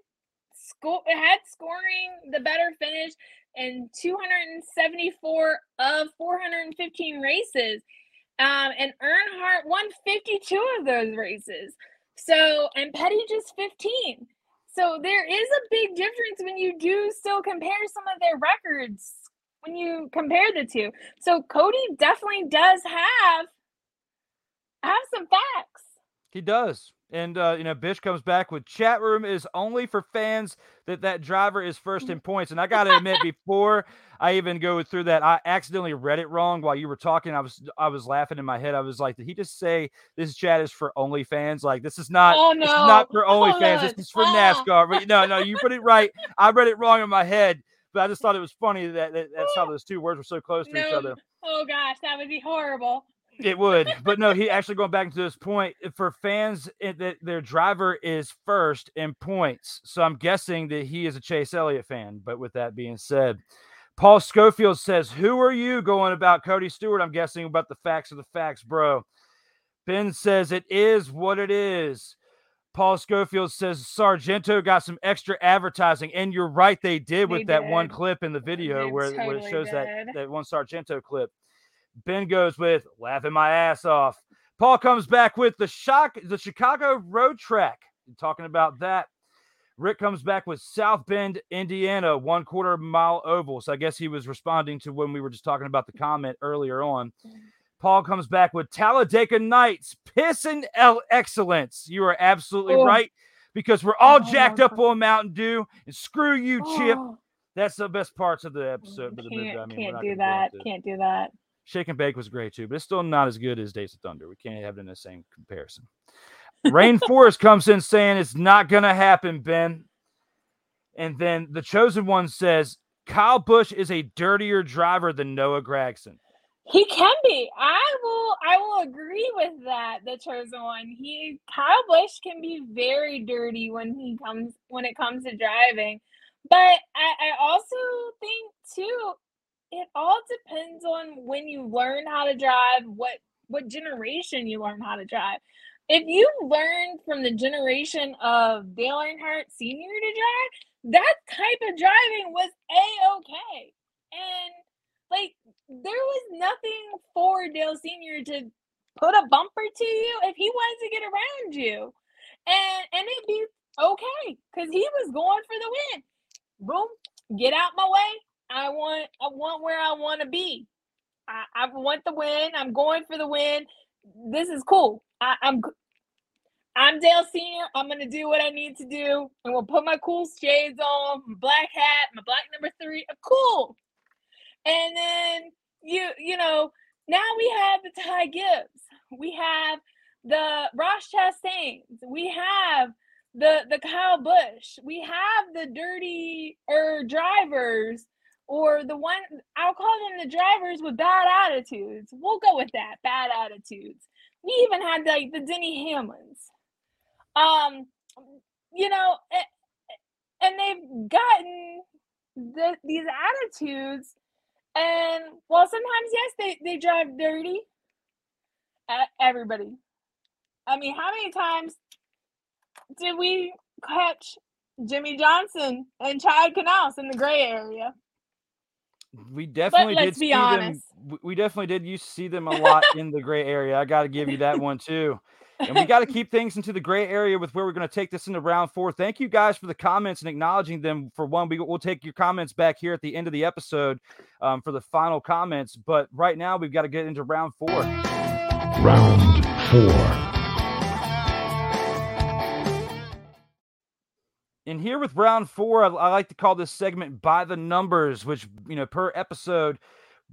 score, had scoring the better finish in 274 of 415 races. Um, and Earnhardt won 52 of those races. So, and Petty just 15. So there is a big difference when you do still compare some of their records when you compare the two. So Cody definitely does have have some facts. He does. And, uh, you know, Bish comes back with chat room is only for fans that that driver is first in points. And I got to admit, before I even go through that, I accidentally read it wrong while you were talking. I was I was laughing in my head. I was like, did he just say this chat is for only fans? Like, this is not, Oh, no. not for only Hold fans. This is for Uh. NASCAR. But no, no, you put it right. I read it wrong in my head. But I just thought it was funny that, that that's how those two words were so close to each other. Oh gosh, that would be horrible. It would, but no. He actually going back to this point eh, for fans eh, that their driver is first in points. So I'm guessing that he is a Chase Elliott fan. But with that being said, Paul Schofield says, "Who are you going about Cody Stewart?" I'm guessing about the facts of the facts, bro. Ben says it is what it is. Paul Schofield says Sargento got some extra advertising, and you're right, they did with They that one clip in the video where, where it totally shows that that one Sargento clip. Ben goes with laughing my ass off. Paul comes back with the shock, the Chicago Road Track, talking about that. Rick comes back with South Bend, Indiana, one quarter mile oval. So I guess he was responding to when we were just talking about the comment earlier on. Paul comes back with Talladega Nights, piss and excellence. You are absolutely Oh. right because we're all Oh, jacked up on Mountain Dew. And screw you, Chip. Oh, That's the best parts of the oh, episode. Of the can't I mean, can't do that. Can't do that. Shake and Bake was great too, but it's still not as good as Days of Thunder. We can't have it in the same comparison. Rainforest comes in saying it's not going to happen, Ben. And then the chosen one says Kyle Busch is a dirtier driver than Noah Gragson. He can be. I will. I will agree with that. The chosen one. He Kyle Busch can be very dirty when he comes when it comes to driving, but I, I also think too. It all depends on when you learn how to drive. What what generation you learn how to drive. If you learn from the generation of Dale Earnhardt Senior to drive, that type of driving was a okay, and like there was nothing for Dale Senior to put a bumper to you if he wanted to get around you, and and it'd be okay because he was going for the win. Boom, get out my way. I want I want where I want to be. I, I want the win. I'm going for the win. This is cool. I, I'm I'm Dale Senior. I'm gonna do what I need to do, and we'll put my cool shades on, my black hat, my black number three. Cool. And then you you know now we have the Ty Gibbs, we have the Ross Chastains, we have the the Kyle Busch, we have the dirty er drivers or the one I'll call them the drivers with bad attitudes. We'll go with that bad attitudes. We even had like the Denny Hamlins. Um, you know, and they've gotten the, these attitudes and well, sometimes yes, they they drive dirty. Uh, everybody, I mean, how many times did we catch Jimmie Johnson and Chad Knaus in the gray area? We definitely let's did be see honest. them. we- We definitely did used to see them a lot in the gray area. I got to give you that one too. And we got to keep things into the gray area with where we're going to take this into round four. Thank you guys for the comments and acknowledging them. For one, we, we'll take your comments back here at the end of the episode um, for the final comments. But right now, we've got to get into round four. Round four. And here with round four, I, I like to call this segment by the numbers, which, you know, per episode,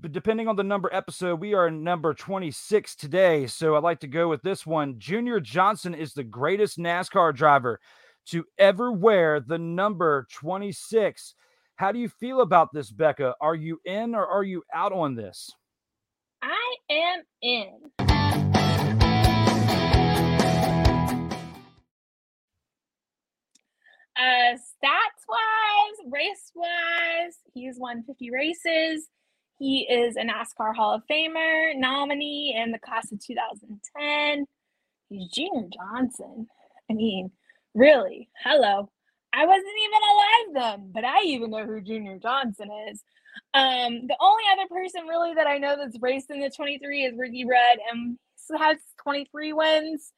but depending on the number episode, we are number 26 today. So I'd like to go with this one. Junior Johnson is the greatest NASCAR driver to ever wear the number 26. How do you feel about this, Becca? Are you in or are you out on this? I am in. Uh, stats wise, race wise, he's won 50 races. He is a NASCAR Hall of Famer nominee in the class of 2010. He's Junior Johnson. I mean, really, hello. I wasn't even alive then, but I even know who Junior Johnson is. Um, the only other person really that I know that's raced in the 23 is Ricky Rudd, and has 23 wins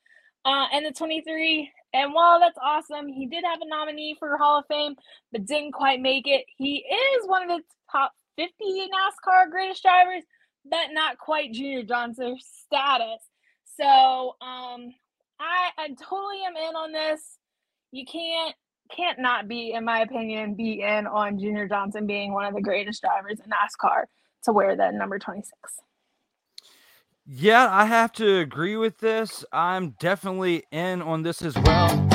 uh, the 23. And while that's awesome, he did have a nominee for Hall of Fame, but didn't quite make it. He is one of the top 50 NASCAR greatest drivers, but not quite Junior Johnson status. So um, I, I totally am in on this. You can't can't not be, in my opinion, be in on Junior Johnson being one of the greatest drivers in NASCAR to wear the number 26. Yeah, I have to agree with this. I'm definitely in on this as well.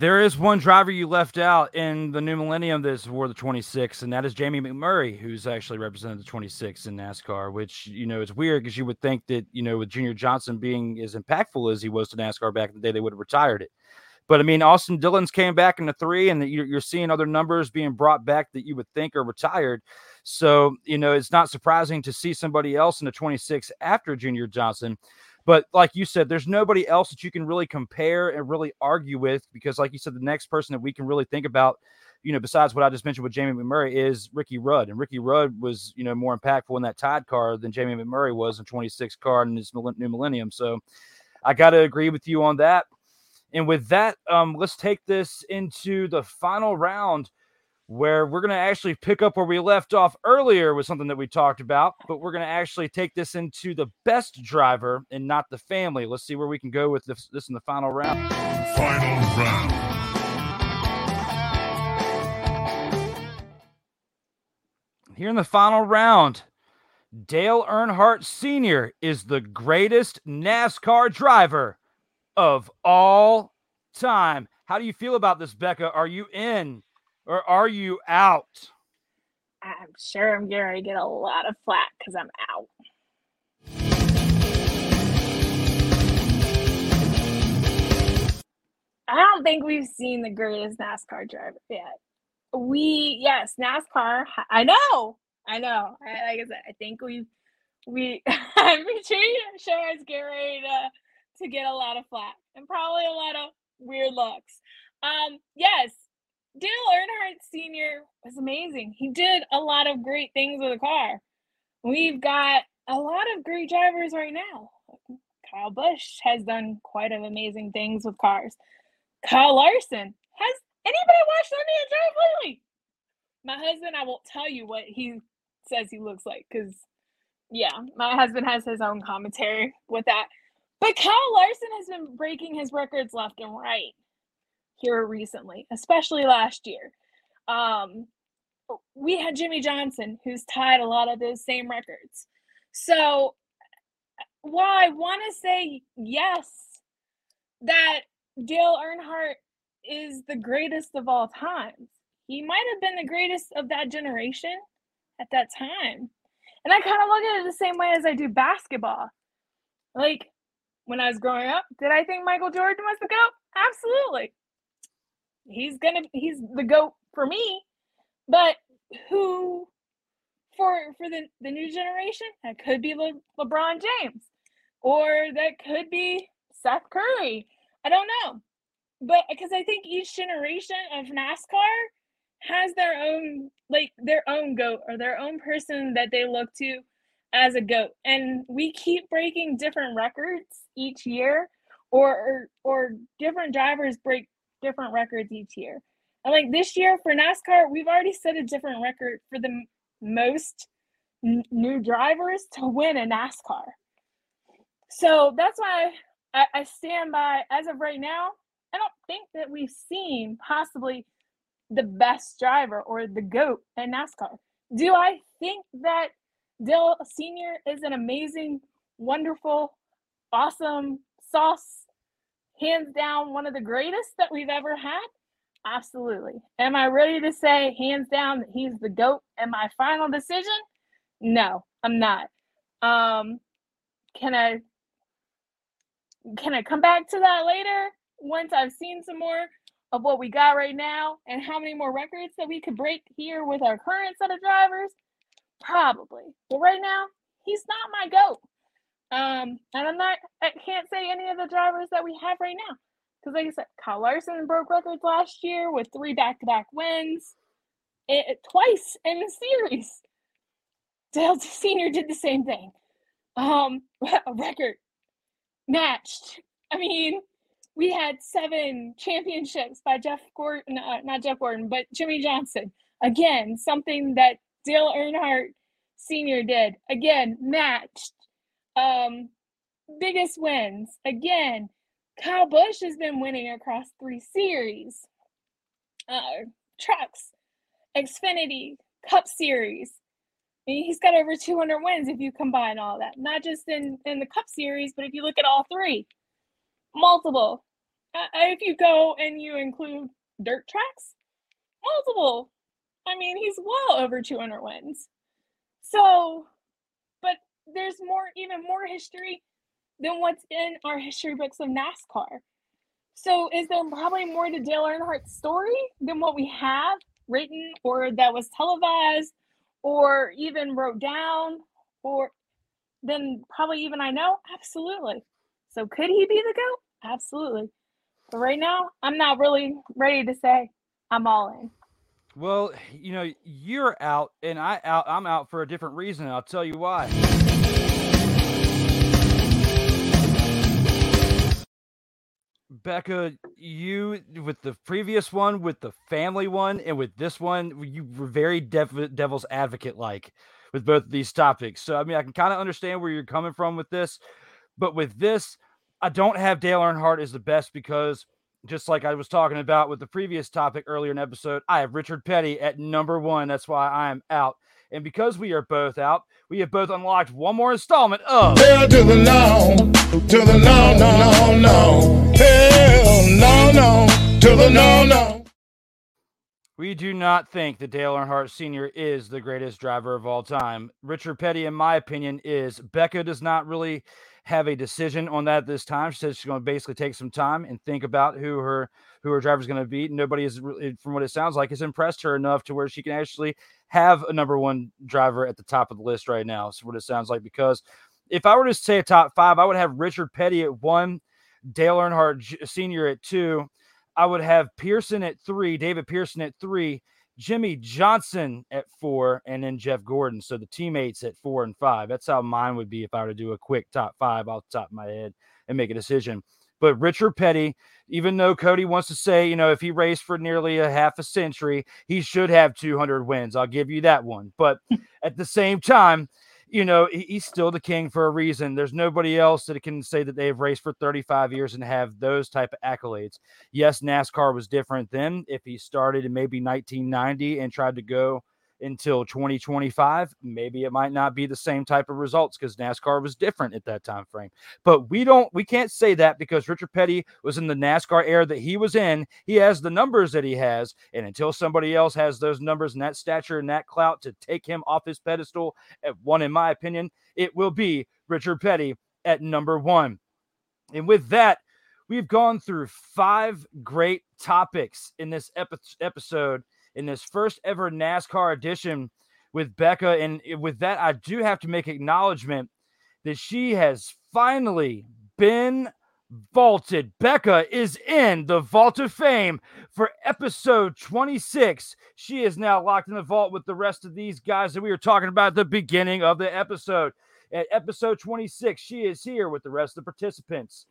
There is one driver you left out in the new millennium that's wore the 26, and that is Jamie McMurray, who's actually represented the 26 in NASCAR, which, you know, it's weird because you would think that, you know, with Junior Johnson being as impactful as he was to NASCAR back in the day, they would have retired it. But I mean, Austin Dillon's came back in the three, and you're seeing other numbers being brought back that you would think are retired. So, you know, it's not surprising to see somebody else in the 26 after Junior Johnson. But like you said, there's nobody else that you can really compare and really argue with because, like you said, the next person that we can really think about, you know, besides what I just mentioned with Jamie McMurray is Ricky Rudd. And Ricky Rudd was, you know, more impactful in that Tide car than Jamie McMurray was in 26 car in his new millennium. So I got to agree with you on that. And with that, um, let's take this into the final round where we're going to actually pick up where we left off earlier with something that we talked about, but we're going to actually take this into the best driver and not the family. Let's see where we can go with this, this in the final round. Final round. Here in the final round, Dale Earnhardt Sr. is the greatest NASCAR driver of all time. How do you feel about this, Becca? Are you in or are you out? I'm sure I'm going to get a lot of flack because I'm out. I don't think we've seen the greatest NASCAR driver yet. We, yes, NASCAR. I know, I know. I, like I said, I think we, we, I'm sure, sure it's getting ready to, to get a lot of flack and probably a lot of weird looks. Um, yes, Dale Earnhardt Sr. was amazing. He did a lot of great things with the car. We've got a lot of great drivers right now. Kyle Busch has done quite of amazing things with cars. Kyle Larson has anybody watched Sunday Drive lately? My husband, I won't tell you what he says he looks like because, yeah, my husband has his own commentary with that. But Kyle Larson has been breaking his records left and right here recently, especially last year. Um, we had Jimmie Johnson, who's tied a lot of those same records. So, while I want to say yes, that Dale Earnhardt is the greatest of all time, he might have been the greatest of that generation at that time. And I kind of look at it the same way as I do basketball. Like, when I was growing up, did I think Michael Jordan was the GOAT? Absolutely he's gonna he's the goat for me but who for for the the new generation, that could be Le, LeBron James, or that could be Seth Curry. I don't know, but because I think each generation of NASCAR has their own like their own goat or their own person that they look to as a goat and we keep breaking different records each year or or, or different drivers break different records each year and like this year for NASCAR we've already set a different record for the most n- new drivers to win a NASCAR so that's why I, I stand by as of right now I don't think that we've seen possibly the best driver or the GOAT in NASCAR. Do I think that Dale Sr. is an amazing, wonderful, awesome sauce, hands down one of the greatest that we've ever had? Absolutely. Am I ready to say hands down that he's the GOAT and my final decision? No, I'm not. Um, can I can I come back to that later once I've seen some more of what we got right now and how many more records that we could break here with our current set of drivers? Probably. But right now, he's not my GOAT. Um, and I'm not I can't say any of the drivers that we have right now. Because like I said, Kyle Larson broke records last year with three back-to-back wins. It, twice in the series. Dale Sr. did the same thing. Um, a record matched. I mean, we had seven championships by Jeff Gordon, uh, not Jeff Gordon, but Jimmie Johnson. Again, something that Dale Earnhardt Sr. did. Again, matched. Um, biggest wins. Again, Kyle Busch has been winning across three series. Uh, trucks, Xfinity, Cup Series. I mean, he's got over 200 wins if you combine all that. Not just in, in the Cup Series, but if you look at all three. Multiple if you go and you include dirt tracks, multiple. I mean, he's well over 200 wins. So, there's more, even more history than what's in our history books of NASCAR. So, is there probably more to Dale Earnhardt's story than what we have written or that was televised or even wrote down or then probably even I know? Absolutely. So, could he be the GOAT? Absolutely. But right now, I'm not really ready to say I'm all in. Well, you know, you're out and I out I'm out for a different reason. I'll tell you why. Becca, you with the previous one, with the family one, and with this one, you were very dev- devil's advocate like with both of these topics. So, I mean, I can kind of understand where you're coming from with this, but with this, I don't have Dale Earnhardt as the best because just like I was talking about with the previous topic earlier in episode, I have Richard Petty at number one. That's why I am out. And because we are both out, we have both unlocked one more installment of Hell to the no, to the no, no, no, no. Hell no, no, to the no, no. We do not think that Dale Earnhardt Sr. is the greatest driver of all time. Richard Petty, in my opinion, is. Becca does not really have a decision on that this time. She says she's going to basically take some time and think about who her who her driver's going to beat. Nobody is, really, eh, from what it sounds like, has impressed her enough to where she can actually have a number one driver at the top of the list right now. So what it sounds like because if I were to say a top five, I would have Richard Petty at one, Dale Earnhardt Senior at two. I would have Pearson at three, David Pearson at three, Jimmie Johnson at four, and then Jeff Gordon. So the teammates at four and five. That's how mine would be if I were to do a quick top five off the top of my head and make a decision. But Richard Petty, even though Cody wants to say, you know, if he raced for nearly a half a century, he should have 200 wins. I'll give you that one. But at the same time, you know, he's still the king for a reason. There's nobody else that can say that they've raced for 35 years and have those type of accolades. Yes, NASCAR was different then. If he started in maybe 1990 and tried to go until 2025 maybe it might not be the same type of results because nascar was different at that time frame. But we don't we can't say that because richard petty was in the nascar era that he was in. He has the numbers that he has and until somebody else has those numbers and that stature and that clout to take him off his pedestal at one in my opinion it will be richard petty at number one. And with that we've gone through five great topics in this epi- episode in this first ever NASCAR edition with Becca. And with that, I do have to make acknowledgement that she has finally been vaulted. Becca is in the Vault of Fame for episode 26. She is now locked in the vault with the rest of these guys that we were talking about at the beginning of the episode. At episode 26, she is here with the rest of the participants.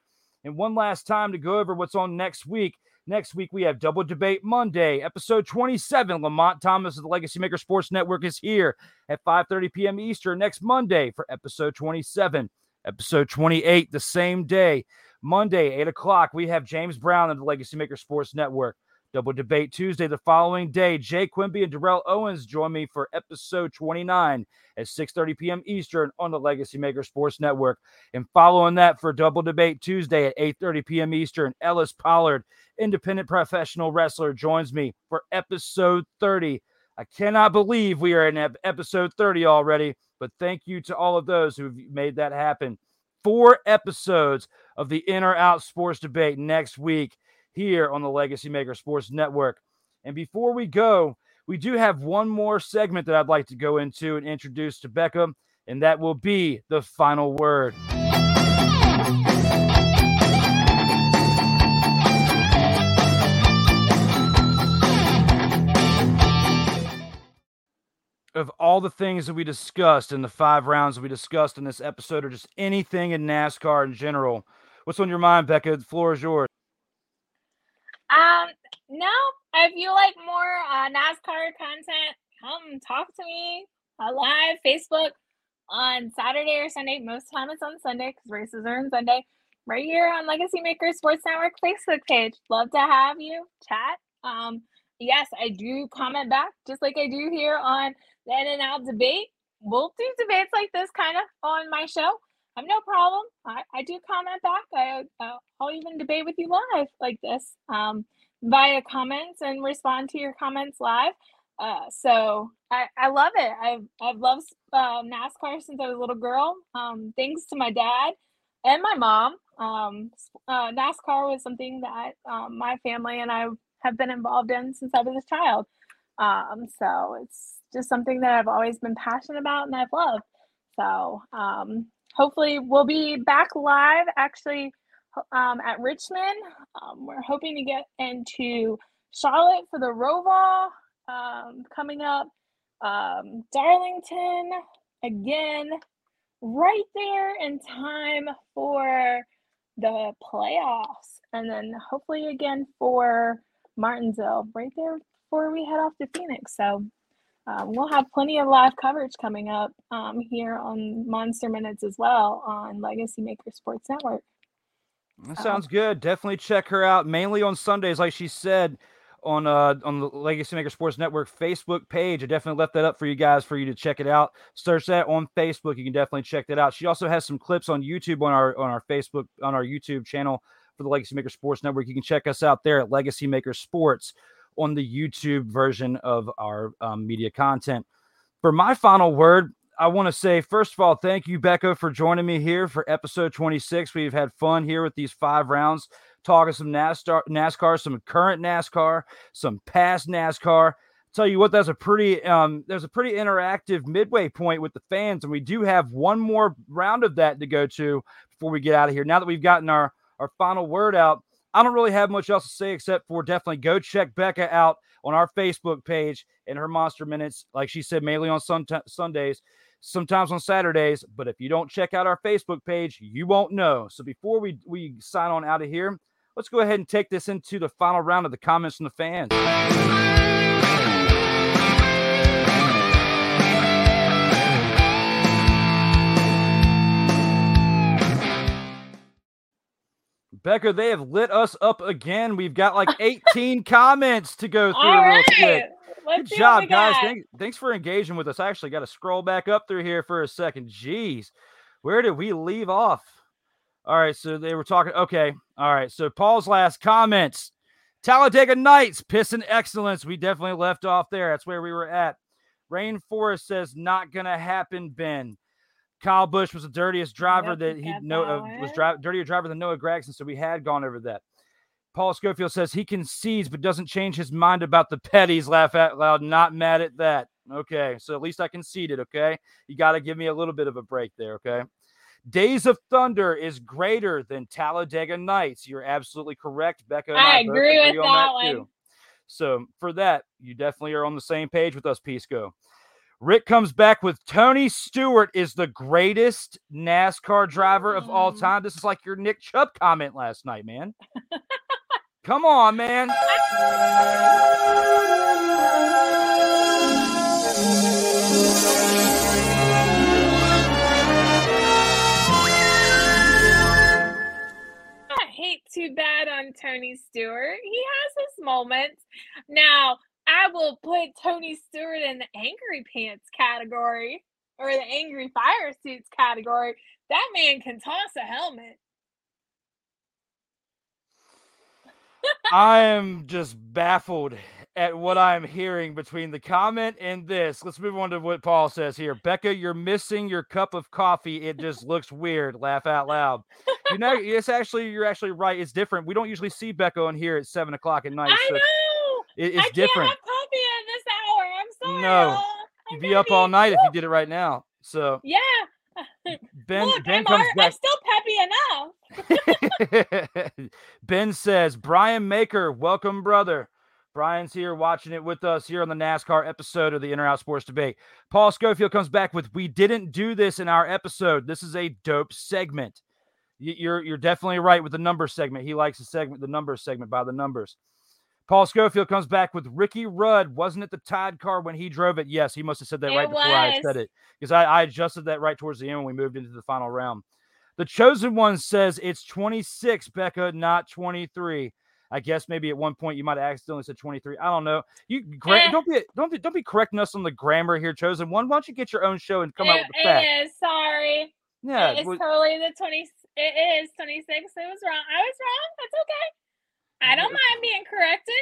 And one last time to go over what's on next week. Next week, we have Double Debate Monday, episode 27. Lamont Thomas of the Legacy Maker Sports Network is here at 5.30 p.m. Eastern next Monday for episode 27. Episode 28, the same day. Monday, 8 o'clock, we have James Brown of the Legacy Maker Sports Network. Double debate Tuesday, the following day. Jay Quimby and Darrell Owens join me for episode 29 at 6:30 p.m. Eastern on the Legacy Maker Sports Network. And following that for double debate Tuesday at 8:30 p.m. Eastern, Ellis Pollard, independent professional wrestler, joins me for episode 30. I cannot believe we are in episode 30 already, but thank you to all of those who've made that happen. Four episodes of the In or Out Sports Debate next week here on the Legacy Maker Sports Network. And before we go, we do have one more segment that I'd like to go into and introduce to Becca, and that will be the final word. Of all the things that we discussed in the five rounds that we discussed in this episode, or just anything in NASCAR in general, what's on your mind, Becca? The floor is yours. Um, no, if you like more uh, NASCAR content, come talk to me uh, live Facebook on Saturday or Sunday. Most time it's on Sunday because races are on Sunday. Right here on Legacy Maker Sports Network Facebook page. Love to have you chat. Um, yes, I do comment back just like I do here on the In and Out debate. We'll do debates like this kind of on my show. I have no problem. I, I do comment back. I, uh, I'll even debate with you live like this um, via comments and respond to your comments live. Uh, so I, I love it. I've, I've loved uh, NASCAR since I was a little girl. Um, thanks to my dad and my mom. Um, uh, NASCAR was something that um, my family and I have been involved in since I was a child. Um, so it's just something that I've always been passionate about and I've loved. So um, hopefully we'll be back live actually um, at Richmond. Um, we're hoping to get into Charlotte for the Roval um, coming up. Um, Darlington again, right there in time for the playoffs, and then hopefully again for Martinsville, right there before we head off to Phoenix. So um, we'll have plenty of live coverage coming up um, here on Monster Minutes as well on Legacy Maker Sports Network. That sounds good. Definitely check her out, mainly on Sundays, like she said on uh on the Legacy Maker Sports Network Facebook page. I definitely left that up for you guys for you to check it out. Search that on Facebook. You can definitely check that out. She also has some clips on YouTube on our on our Facebook on our YouTube channel for the Legacy Maker Sports Network. You can check us out there at Legacy Maker Sports on the YouTube version of our um, media content. For my final word, I want to say, first of all, thank you, Becca, for joining me here for episode 26. We've had fun here with these five rounds, talking some NASCAR, NASCAR some current NASCAR, some past NASCAR. Tell you what, that's a pretty um, there's a pretty interactive midway point with the fans, and we do have one more round of that to go to before we get out of here. Now that we've gotten our our final word out, I don't really have much else to say except for definitely go check Becca out on our Facebook page and her Monster Minutes. Like she said, mainly on t- Sundays, sometimes on Saturdays. But if you don't check out our Facebook page, you won't know. So before we, we sign on out of here, let's go ahead and take this into the final round of the comments from the fans. Becca, they have lit us up again. We've got like 18 comments to go through All real right. quick. Good job, guys. Thank, thanks for engaging with us. I actually got to scroll back up through here for a second. Jeez, where did we leave off? All right, so they were talking. Okay, all right. So Paul's last comments: Talladega Nights, piss and excellence. We definitely left off there. That's where we were at. Rainforest says not gonna happen, Ben. Kyle Busch was the dirtiest driver yep, that he know uh, was dri- dirtier driver than Noah Gragson, so we had gone over that. Paul Schofield says he concedes but doesn't change his mind about the petties. Laugh out loud. Not mad at that. Okay, so at least I conceded. Okay, you got to give me a little bit of a break there. Okay. Days of Thunder is greater than Talladega Nights. You're absolutely correct, Becca. I both agree with on that too. one. So for that, you definitely are on the same page with us, Pisco. Rick comes back with Tony Stewart is the greatest NASCAR driver of all Mm. time. This is like your Nick Chubb comment last night, man. Come on, man. I hate too bad on Tony Stewart. He has his moments. Now, I will put Tony Stewart in the angry pants category or the angry fire suits category. That man can toss a helmet. I am just baffled at what I'm hearing between the comment and this. Let's move on to what Paul says here. Becca, you're missing your cup of coffee. It just looks weird. Laugh out loud. You know, it's actually you're actually right. It's different. We don't usually see Becca on here at seven o'clock at night. I so know. It- I it's different. can't have coffee at this hour. I'm sorry. No, you'd be up all night if you did it right now. So Yeah. Ben Look, Ben I'm, comes ar- back. I'm still peppy enough. ben says, Brian Maker, welcome, brother. Brian's here watching it with us here on the NASCAR episode of the In or Out Sports Debate. Paul Schofield comes back with, "We didn't do this in our episode. This is a dope segment." You're you're definitely right with the number segment. He likes the segment, the number segment by the numbers. Paul Schofield comes back with Ricky Rudd. Wasn't it the Tide car when he drove it? Yes, he must have said that It right before I said it because I, I adjusted that right towards the end when we moved into the final round. The chosen one says it's 26, Becca, not 23. I guess maybe at one point you might have accidentally said 23. I don't know. You gra- Eh. don't be don't be don't be correcting us on the grammar here, chosen one. Why don't you get your own show and come out with the fact? it is. Sorry. Yeah, It's well- totally the 20. It is 26. It was wrong. I was wrong. That's okay. I don't mind being corrected.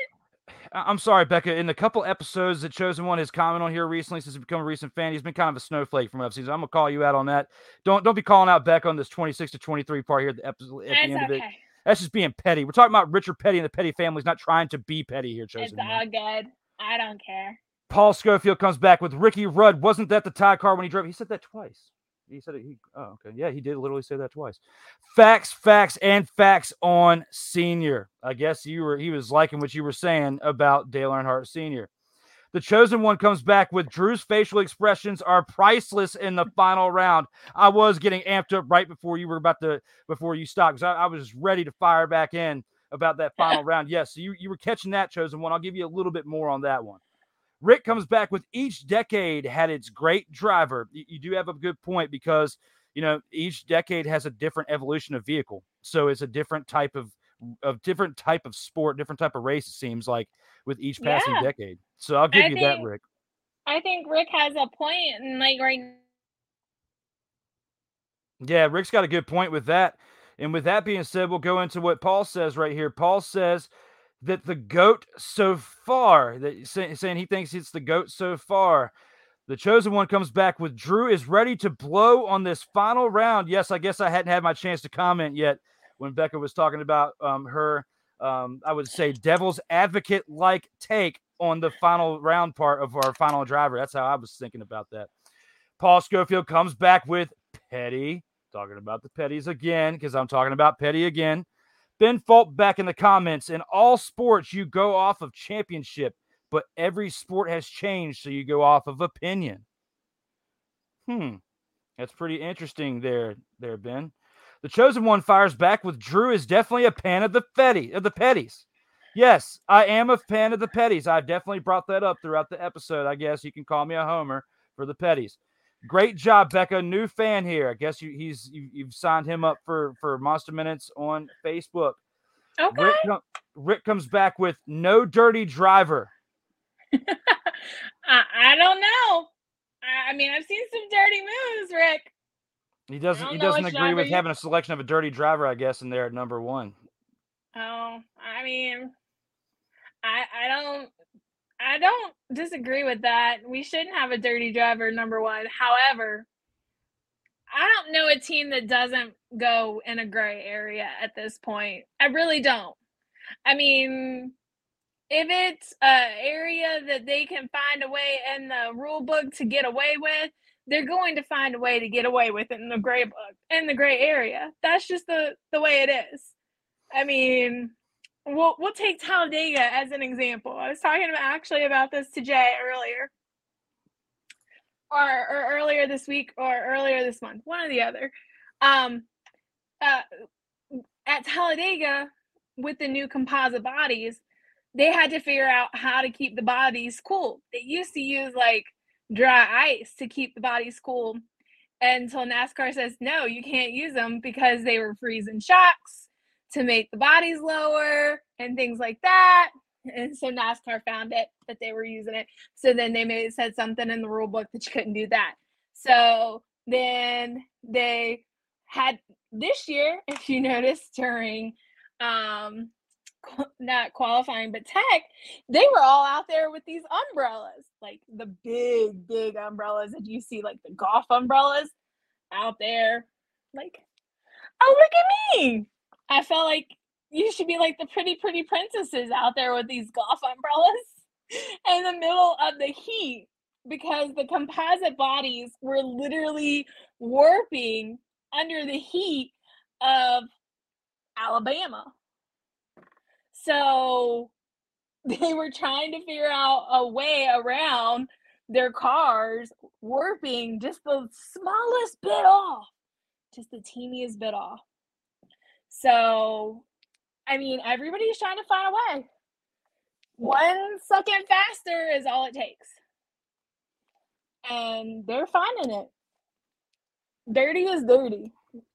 I'm sorry, Becca. In the couple episodes that Chosen One has commented on here recently, since he's become a recent fan, he's been kind of a snowflake from episodes. I'm gonna call you out on that. Don't don't be calling out Becca on this 26 to 23 part here at the episode at the That's end of it. That's just being petty. We're talking about Richard Petty and the Petty family. He's not trying to be petty here, It's Chosen One. all good. I don't care. Paul Schofield comes back with Ricky Rudd. Wasn't that the Tide car when he drove? He said that twice. He said it. He, oh, okay. Yeah, he did literally say that twice. Facts, facts, and facts on Senior. I guess you were. He was liking what you were saying about Dale Earnhardt Senior. The chosen one comes back with Drew's facial expressions are priceless in the final round. I was getting amped up right before you were about to before you stopped because I, I was ready to fire back in about that final round. Yes, so you you were catching that chosen one. I'll give you a little bit more on that one. Rick comes back with each decade had its great driver. You, you do have a good point because you know each decade has a different evolution of vehicle, so it's a different type of of different type of sport, different type of race. It seems like with each passing Yeah. decade. So I'll give I you that, Rick. I think Rick has a point. point, and like right Yeah, Rick's got a good point with that. And with that being said, we'll go into what Paul says right here. Paul says that the goat so far, that say- saying he thinks it's the goat so far. The chosen one comes back with Drew is ready to blow on this final round. Yes, I guess I hadn't had my chance to comment yet when Becca was talking about um, her, um, I would say, devil's advocate like take on the final round part of our final driver. That's how I was thinking about that. Paul Schofield comes back with Petty, talking about the Petties again, because I'm talking about Petty again. Ben Fault back in the comments. In all sports, you go off of championship, but every sport has changed, so you go off of opinion. Hmm. That's pretty interesting there, there, Ben. The chosen one fires back with Drew is definitely a fan of the Fetty of the Petties. Yes, I am a fan of the Petties. I've definitely brought that up throughout the episode. I guess you can call me a homer for the Petties. Great job, Becca. New fan here. I guess you he's you, you've signed him up for for Monster Minutes on Facebook. Okay. Rick, Rick comes back with no dirty driver. I, I don't know. I, I mean, I've seen some dirty moves, Rick. He doesn't he doesn't agree with having a selection of a dirty driver, I guess, in there at number one. Oh, I mean, I I don't I don't disagree with that. We shouldn't have a dirty driver number one. However, I don't know a team that doesn't go in a gray area at this point. I really don't. I mean, if it's an area that they can find a way in the rule book to get away with, they're going to find a way to get away with it in the gray book in the gray area. That's just the the way it is. I mean, we'll we'll take Talladega as an example. I was talking about actually about this to Jay earlier. Or, or earlier this week or earlier this month, one or the other. Um, uh, at Talladega, with the new composite bodies, they had to figure out how to keep the bodies cool. They used to use like dry ice to keep the bodies cool until NASCAR says, no, you can't use them because they were freezing shocks to make the bodies lower and things like that. And so NASCAR found it that they were using it. So then they made said something in the rule book that you couldn't do that. So then they had this year, if you notice, during um not qualifying but tech they were all out there with these umbrellas like the big big umbrellas that you see like the golf umbrellas out there like oh look at me i felt like you should be like the pretty pretty princesses out there with these golf umbrellas in the middle of the heat because the composite bodies were literally warping under the heat of Alabama. So they were trying to figure out a way around their cars warping just the smallest bit off, just the teeniest bit off. So, I mean, everybody's trying to find a way. One second faster is all it takes. And they're finding it. Dirty is dirty.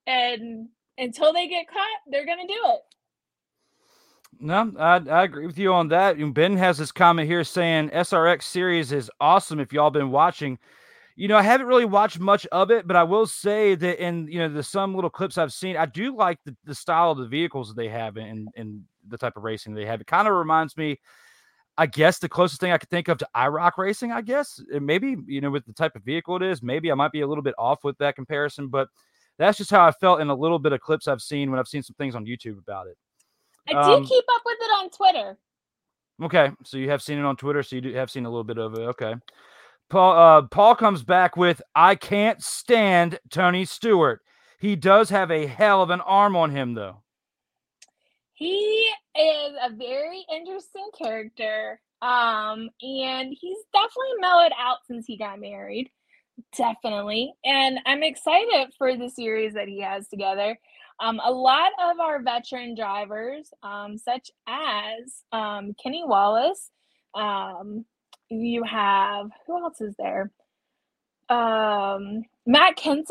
And until they get caught, they're going to do it. No, I, I agree with you on that. Ben has this comment here saying SRX series is awesome. If y'all been watching, you know, I haven't really watched much of it, but I will say that in you know the some little clips I've seen, I do like the, the style of the vehicles that they have and and the type of racing they have. It kind of reminds me, I guess, the closest thing I could think of to IROC racing. I guess and maybe you know with the type of vehicle it is, maybe I might be a little bit off with that comparison, but that's just how I felt in a little bit of clips I've seen when I've seen some things on YouTube about it. I do um, keep up with it on Twitter. Okay, so you have seen it on Twitter, so you do have seen a little bit of it. Okay. Paul uh, Paul comes back with I can't stand Tony Stewart. He does have a hell of an arm on him though. He is a very interesting character. Um, and he's definitely mellowed out since he got married. Definitely. And I'm excited for the series that he has together. Um, a lot of our veteran drivers, um, such as um, Kenny Wallace, um, you have who else is there? Um, Matt Kenseth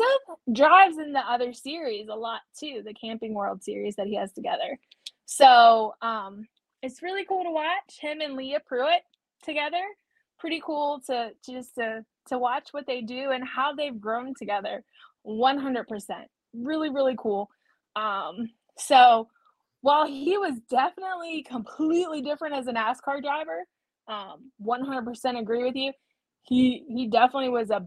drives in the other series a lot too, the Camping World series that he has together. So um, it's really cool to watch him and Leah Pruitt together. Pretty cool to, to just to to watch what they do and how they've grown together. 100%. Really, really cool. Um, so while he was definitely completely different as a NASCAR driver, um, 100% agree with you. He he definitely was a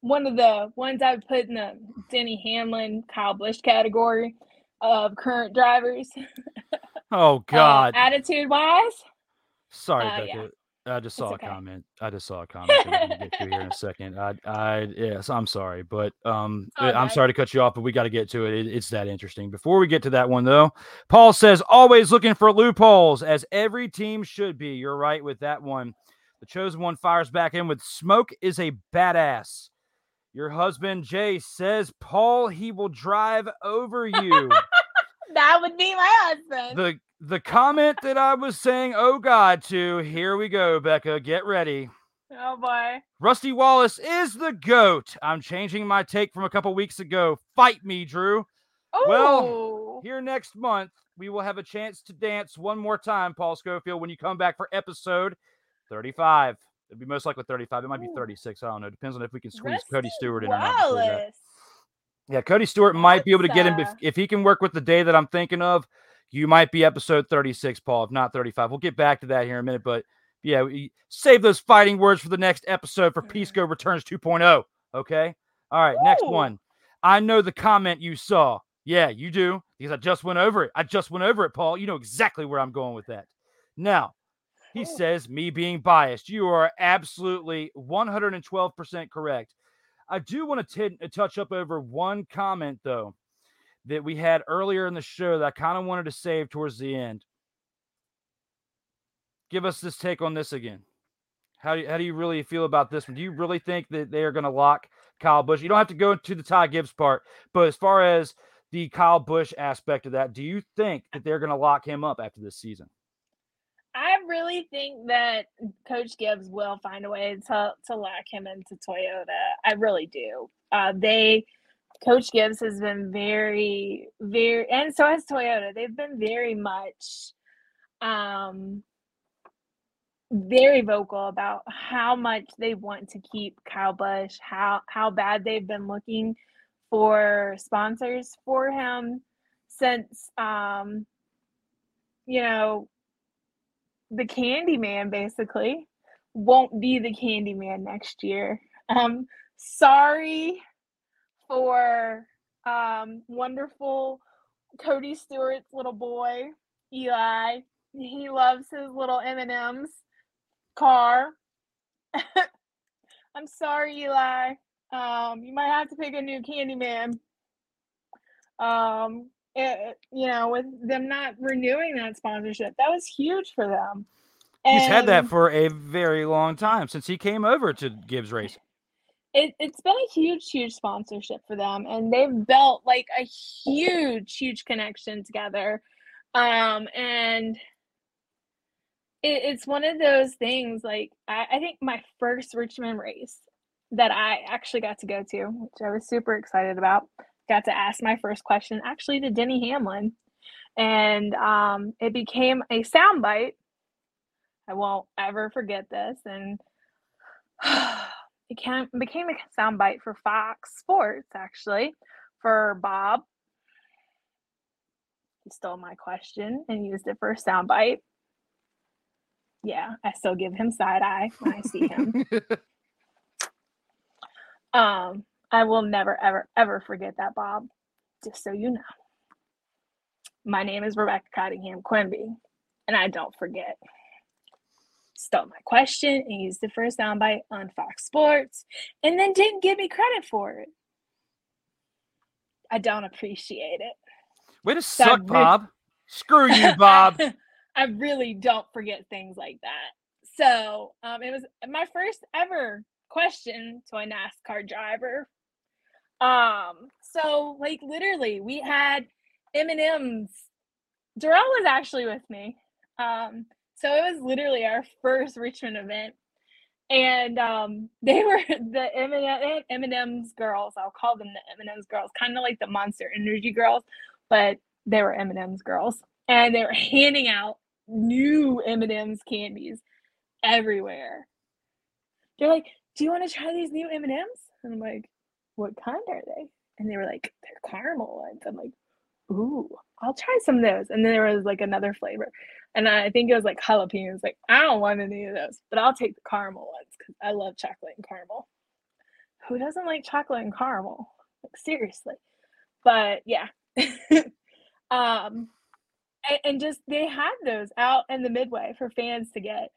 one of the ones I would put in the Denny Hamlin, Kyle Busch category of current drivers. Oh uh, God! uh, attitude wise. Sorry, uh, Becca. yeah. I just saw okay. a comment. I just saw a comment. that we'll get to here in a second. I, I, yes, I'm sorry, but um, Oh, I'm sorry to cut you off, but we got to get to it. it. It's that interesting. Before we get to that one, though, Paul says always looking for loopholes, as every team should be. You're right with that one. The chosen one fires back in with smoke is a badass. Your husband Jay says, Paul, he will drive over you. That would be my husband. the the comment that I was saying, oh God, to here we go, Becca. Get ready. oh boy. Rusty Wallace is the GOAT. I'm changing my take from a couple weeks ago. Fight me, Drew. Well, Oh. here next month, we will have a chance to dance one more time, Paul Schofield, when you come back for episode 35. It'd be most likely 35. It might be 36. I don't know. Depends on if we can squeeze Rusty Cody Stewart in or not. Wallace. Yeah, Cody Stewart might be able to get him if, if he can work with the day that I'm thinking of. You might be episode 36, Paul, if not 35. We'll get back to that here in a minute, but yeah, we, save those fighting words for the next episode for mm-hmm. Pisco Returns 2.0. Okay. All right. Next one. I know the comment you saw. Yeah, you do because I just went over it. I just went over it, Paul. You know exactly where I'm going with that. Now, He says, me being biased. You are absolutely 112% correct. I do want to t- uh, touch up over one comment, though, that we had earlier in the show that I kind of wanted to save towards the end. Give us this take on this again. How do you, how do you really feel about this one? Do you really think that they are going to lock Kyle Busch? You don't have to go into the Ty Gibbs part, but as far as the Kyle Busch aspect of that, do you think that they're going to lock him up after this season? I really think that Coach Gibbs will find a way to to lock him into Toyota. I really do. Uh, they, Coach Gibbs has been very, very, and so has Toyota. They've been very much, um, very vocal about how much they want to keep Kyle Busch, how how bad they've been looking for sponsors for him since, um, you know, the Candyman basically won't be the Candyman next year. Um, sorry for um, wonderful Cody Stewart's little boy, Eli. He loves his little M&M's car. I'm sorry, Eli. Um, you might have to pick a new Candyman. Um, it, you know, with them not renewing that sponsorship, that was huge for them. He's had that for a very long time since he came over to Gibbs Racing. It, it's been a huge, huge sponsorship for them, and they've built like a huge, huge connection together. Um, and it, it's one of those things. Like I, I think my first Richmond race that I actually got to go to, which I was super excited about, got to ask my first question actually to Denny Hamlin, and um, it became a soundbite. I won't ever forget this, and can, became a soundbite for Fox Sports actually for Bob. He stole my question and used it for a soundbite. Yeah, I still give him side eye when I see him. um, I will never, ever, ever forget that, Bob. Just so you know. My name is Rebecca Cottingham Quimby, and I don't forget. Stole my question and used it for a soundbite on Fox Sports, and then didn't give me credit for it. I don't appreciate it. Way to So suck, re- Bob. Screw you, Bob. I really don't forget things like that. So um, it was my first ever question to a NASCAR driver. Um, so like literally, we had M and M's. Darrell was actually with me. Um, so it was literally our first Richmond event, and um, they were the M and M and M's girls. I'll call them the M and M's girls, kind of like the Monster Energy girls, but they were M and M's girls, and they were handing out new M and M's candies everywhere. They're like, "Do you want to try these new M and M's?" And I'm like, "What kind are they?" And they were like, "They're caramel ones." I'm like, "Ooh, I'll try some of those." And then there was like another flavor, and I think it was like jalapenos. Like, I don't want any of those, but I'll take the caramel ones because I love chocolate and caramel. Who doesn't like chocolate and caramel? Like seriously. But yeah. um and, and just they had those out in the midway for fans to get.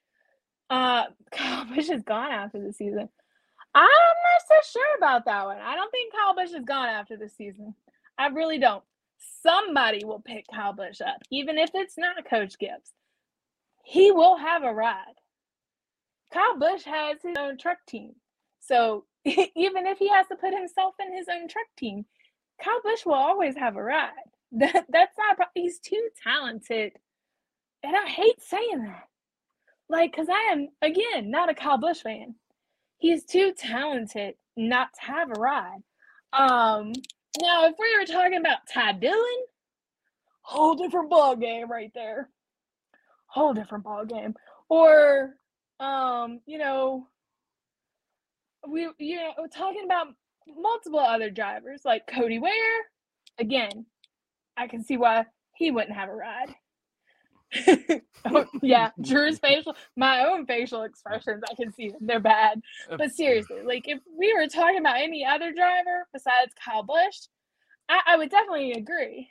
Uh Kyle Busch is gone after the season. I'm not so sure about that one. I don't think Kyle Busch is gone after the season. I really don't. Somebody will pick Kyle Busch up, even if it's not Coach Gibbs. He will have a ride. Kyle Busch has his own truck team. So even if he has to put himself in his own truck team, Kyle Busch will always have a ride. That that's not problem. He's too talented. And I hate saying that. Like, because I am again not a Kyle Busch fan. He's too talented not to have a ride. Um now if we were talking about Ty Dillon, whole different ball game right there. Whole different ball game. Or um, you know, we you know we're talking about multiple other drivers like Cody Ware. Again, I can see why he wouldn't have a ride. Yeah, Drew's facial, my own facial expressions, I can see them. They're bad. But seriously, like if we were talking about any other driver besides Kyle Busch, I, I would definitely agree.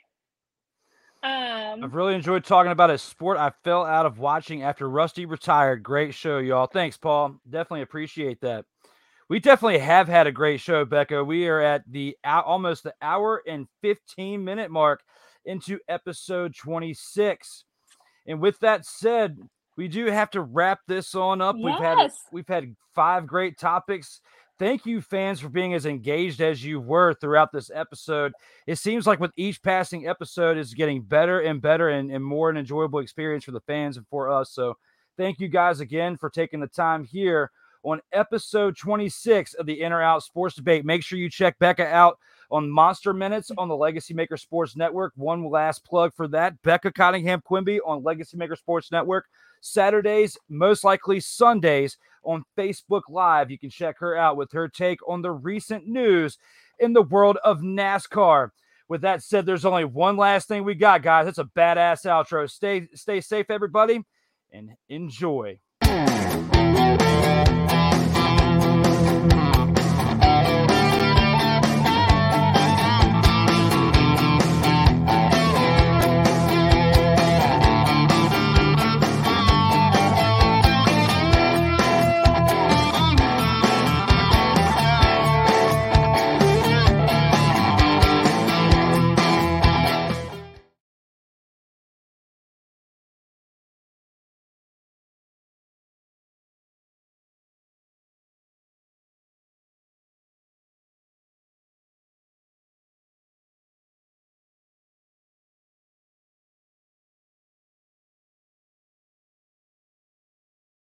Um, I've really enjoyed talking about a sport I fell out of watching after Rusty retired. Great show, y'all. Thanks, Paul. Definitely appreciate that. We definitely have had a great show, Becca. We are at the almost the hour and 15 minute mark into episode 26. And with that said, we do have to wrap this on up. We've had we've had five great topics. Thank you, fans, for being as engaged as you were throughout this episode. It seems like with each passing episode is getting better and better and, and more an enjoyable experience for the fans and for us. So thank you guys again for taking the time here on episode 26 of the In or Out Sports Debate. Make sure you check Becca out on Monster Minutes mm. on the Legacy Maker Sports Network. One last plug for that Becca Cottingham Quimby on Legacy Maker Sports Network. Saturdays, most likely Sundays on Facebook Live. You can check her out with her take on the recent news in the world of NASCAR. With that said, there's only one last thing we got, guys. It's a badass outro. Stay stay safe, everybody, and enjoy.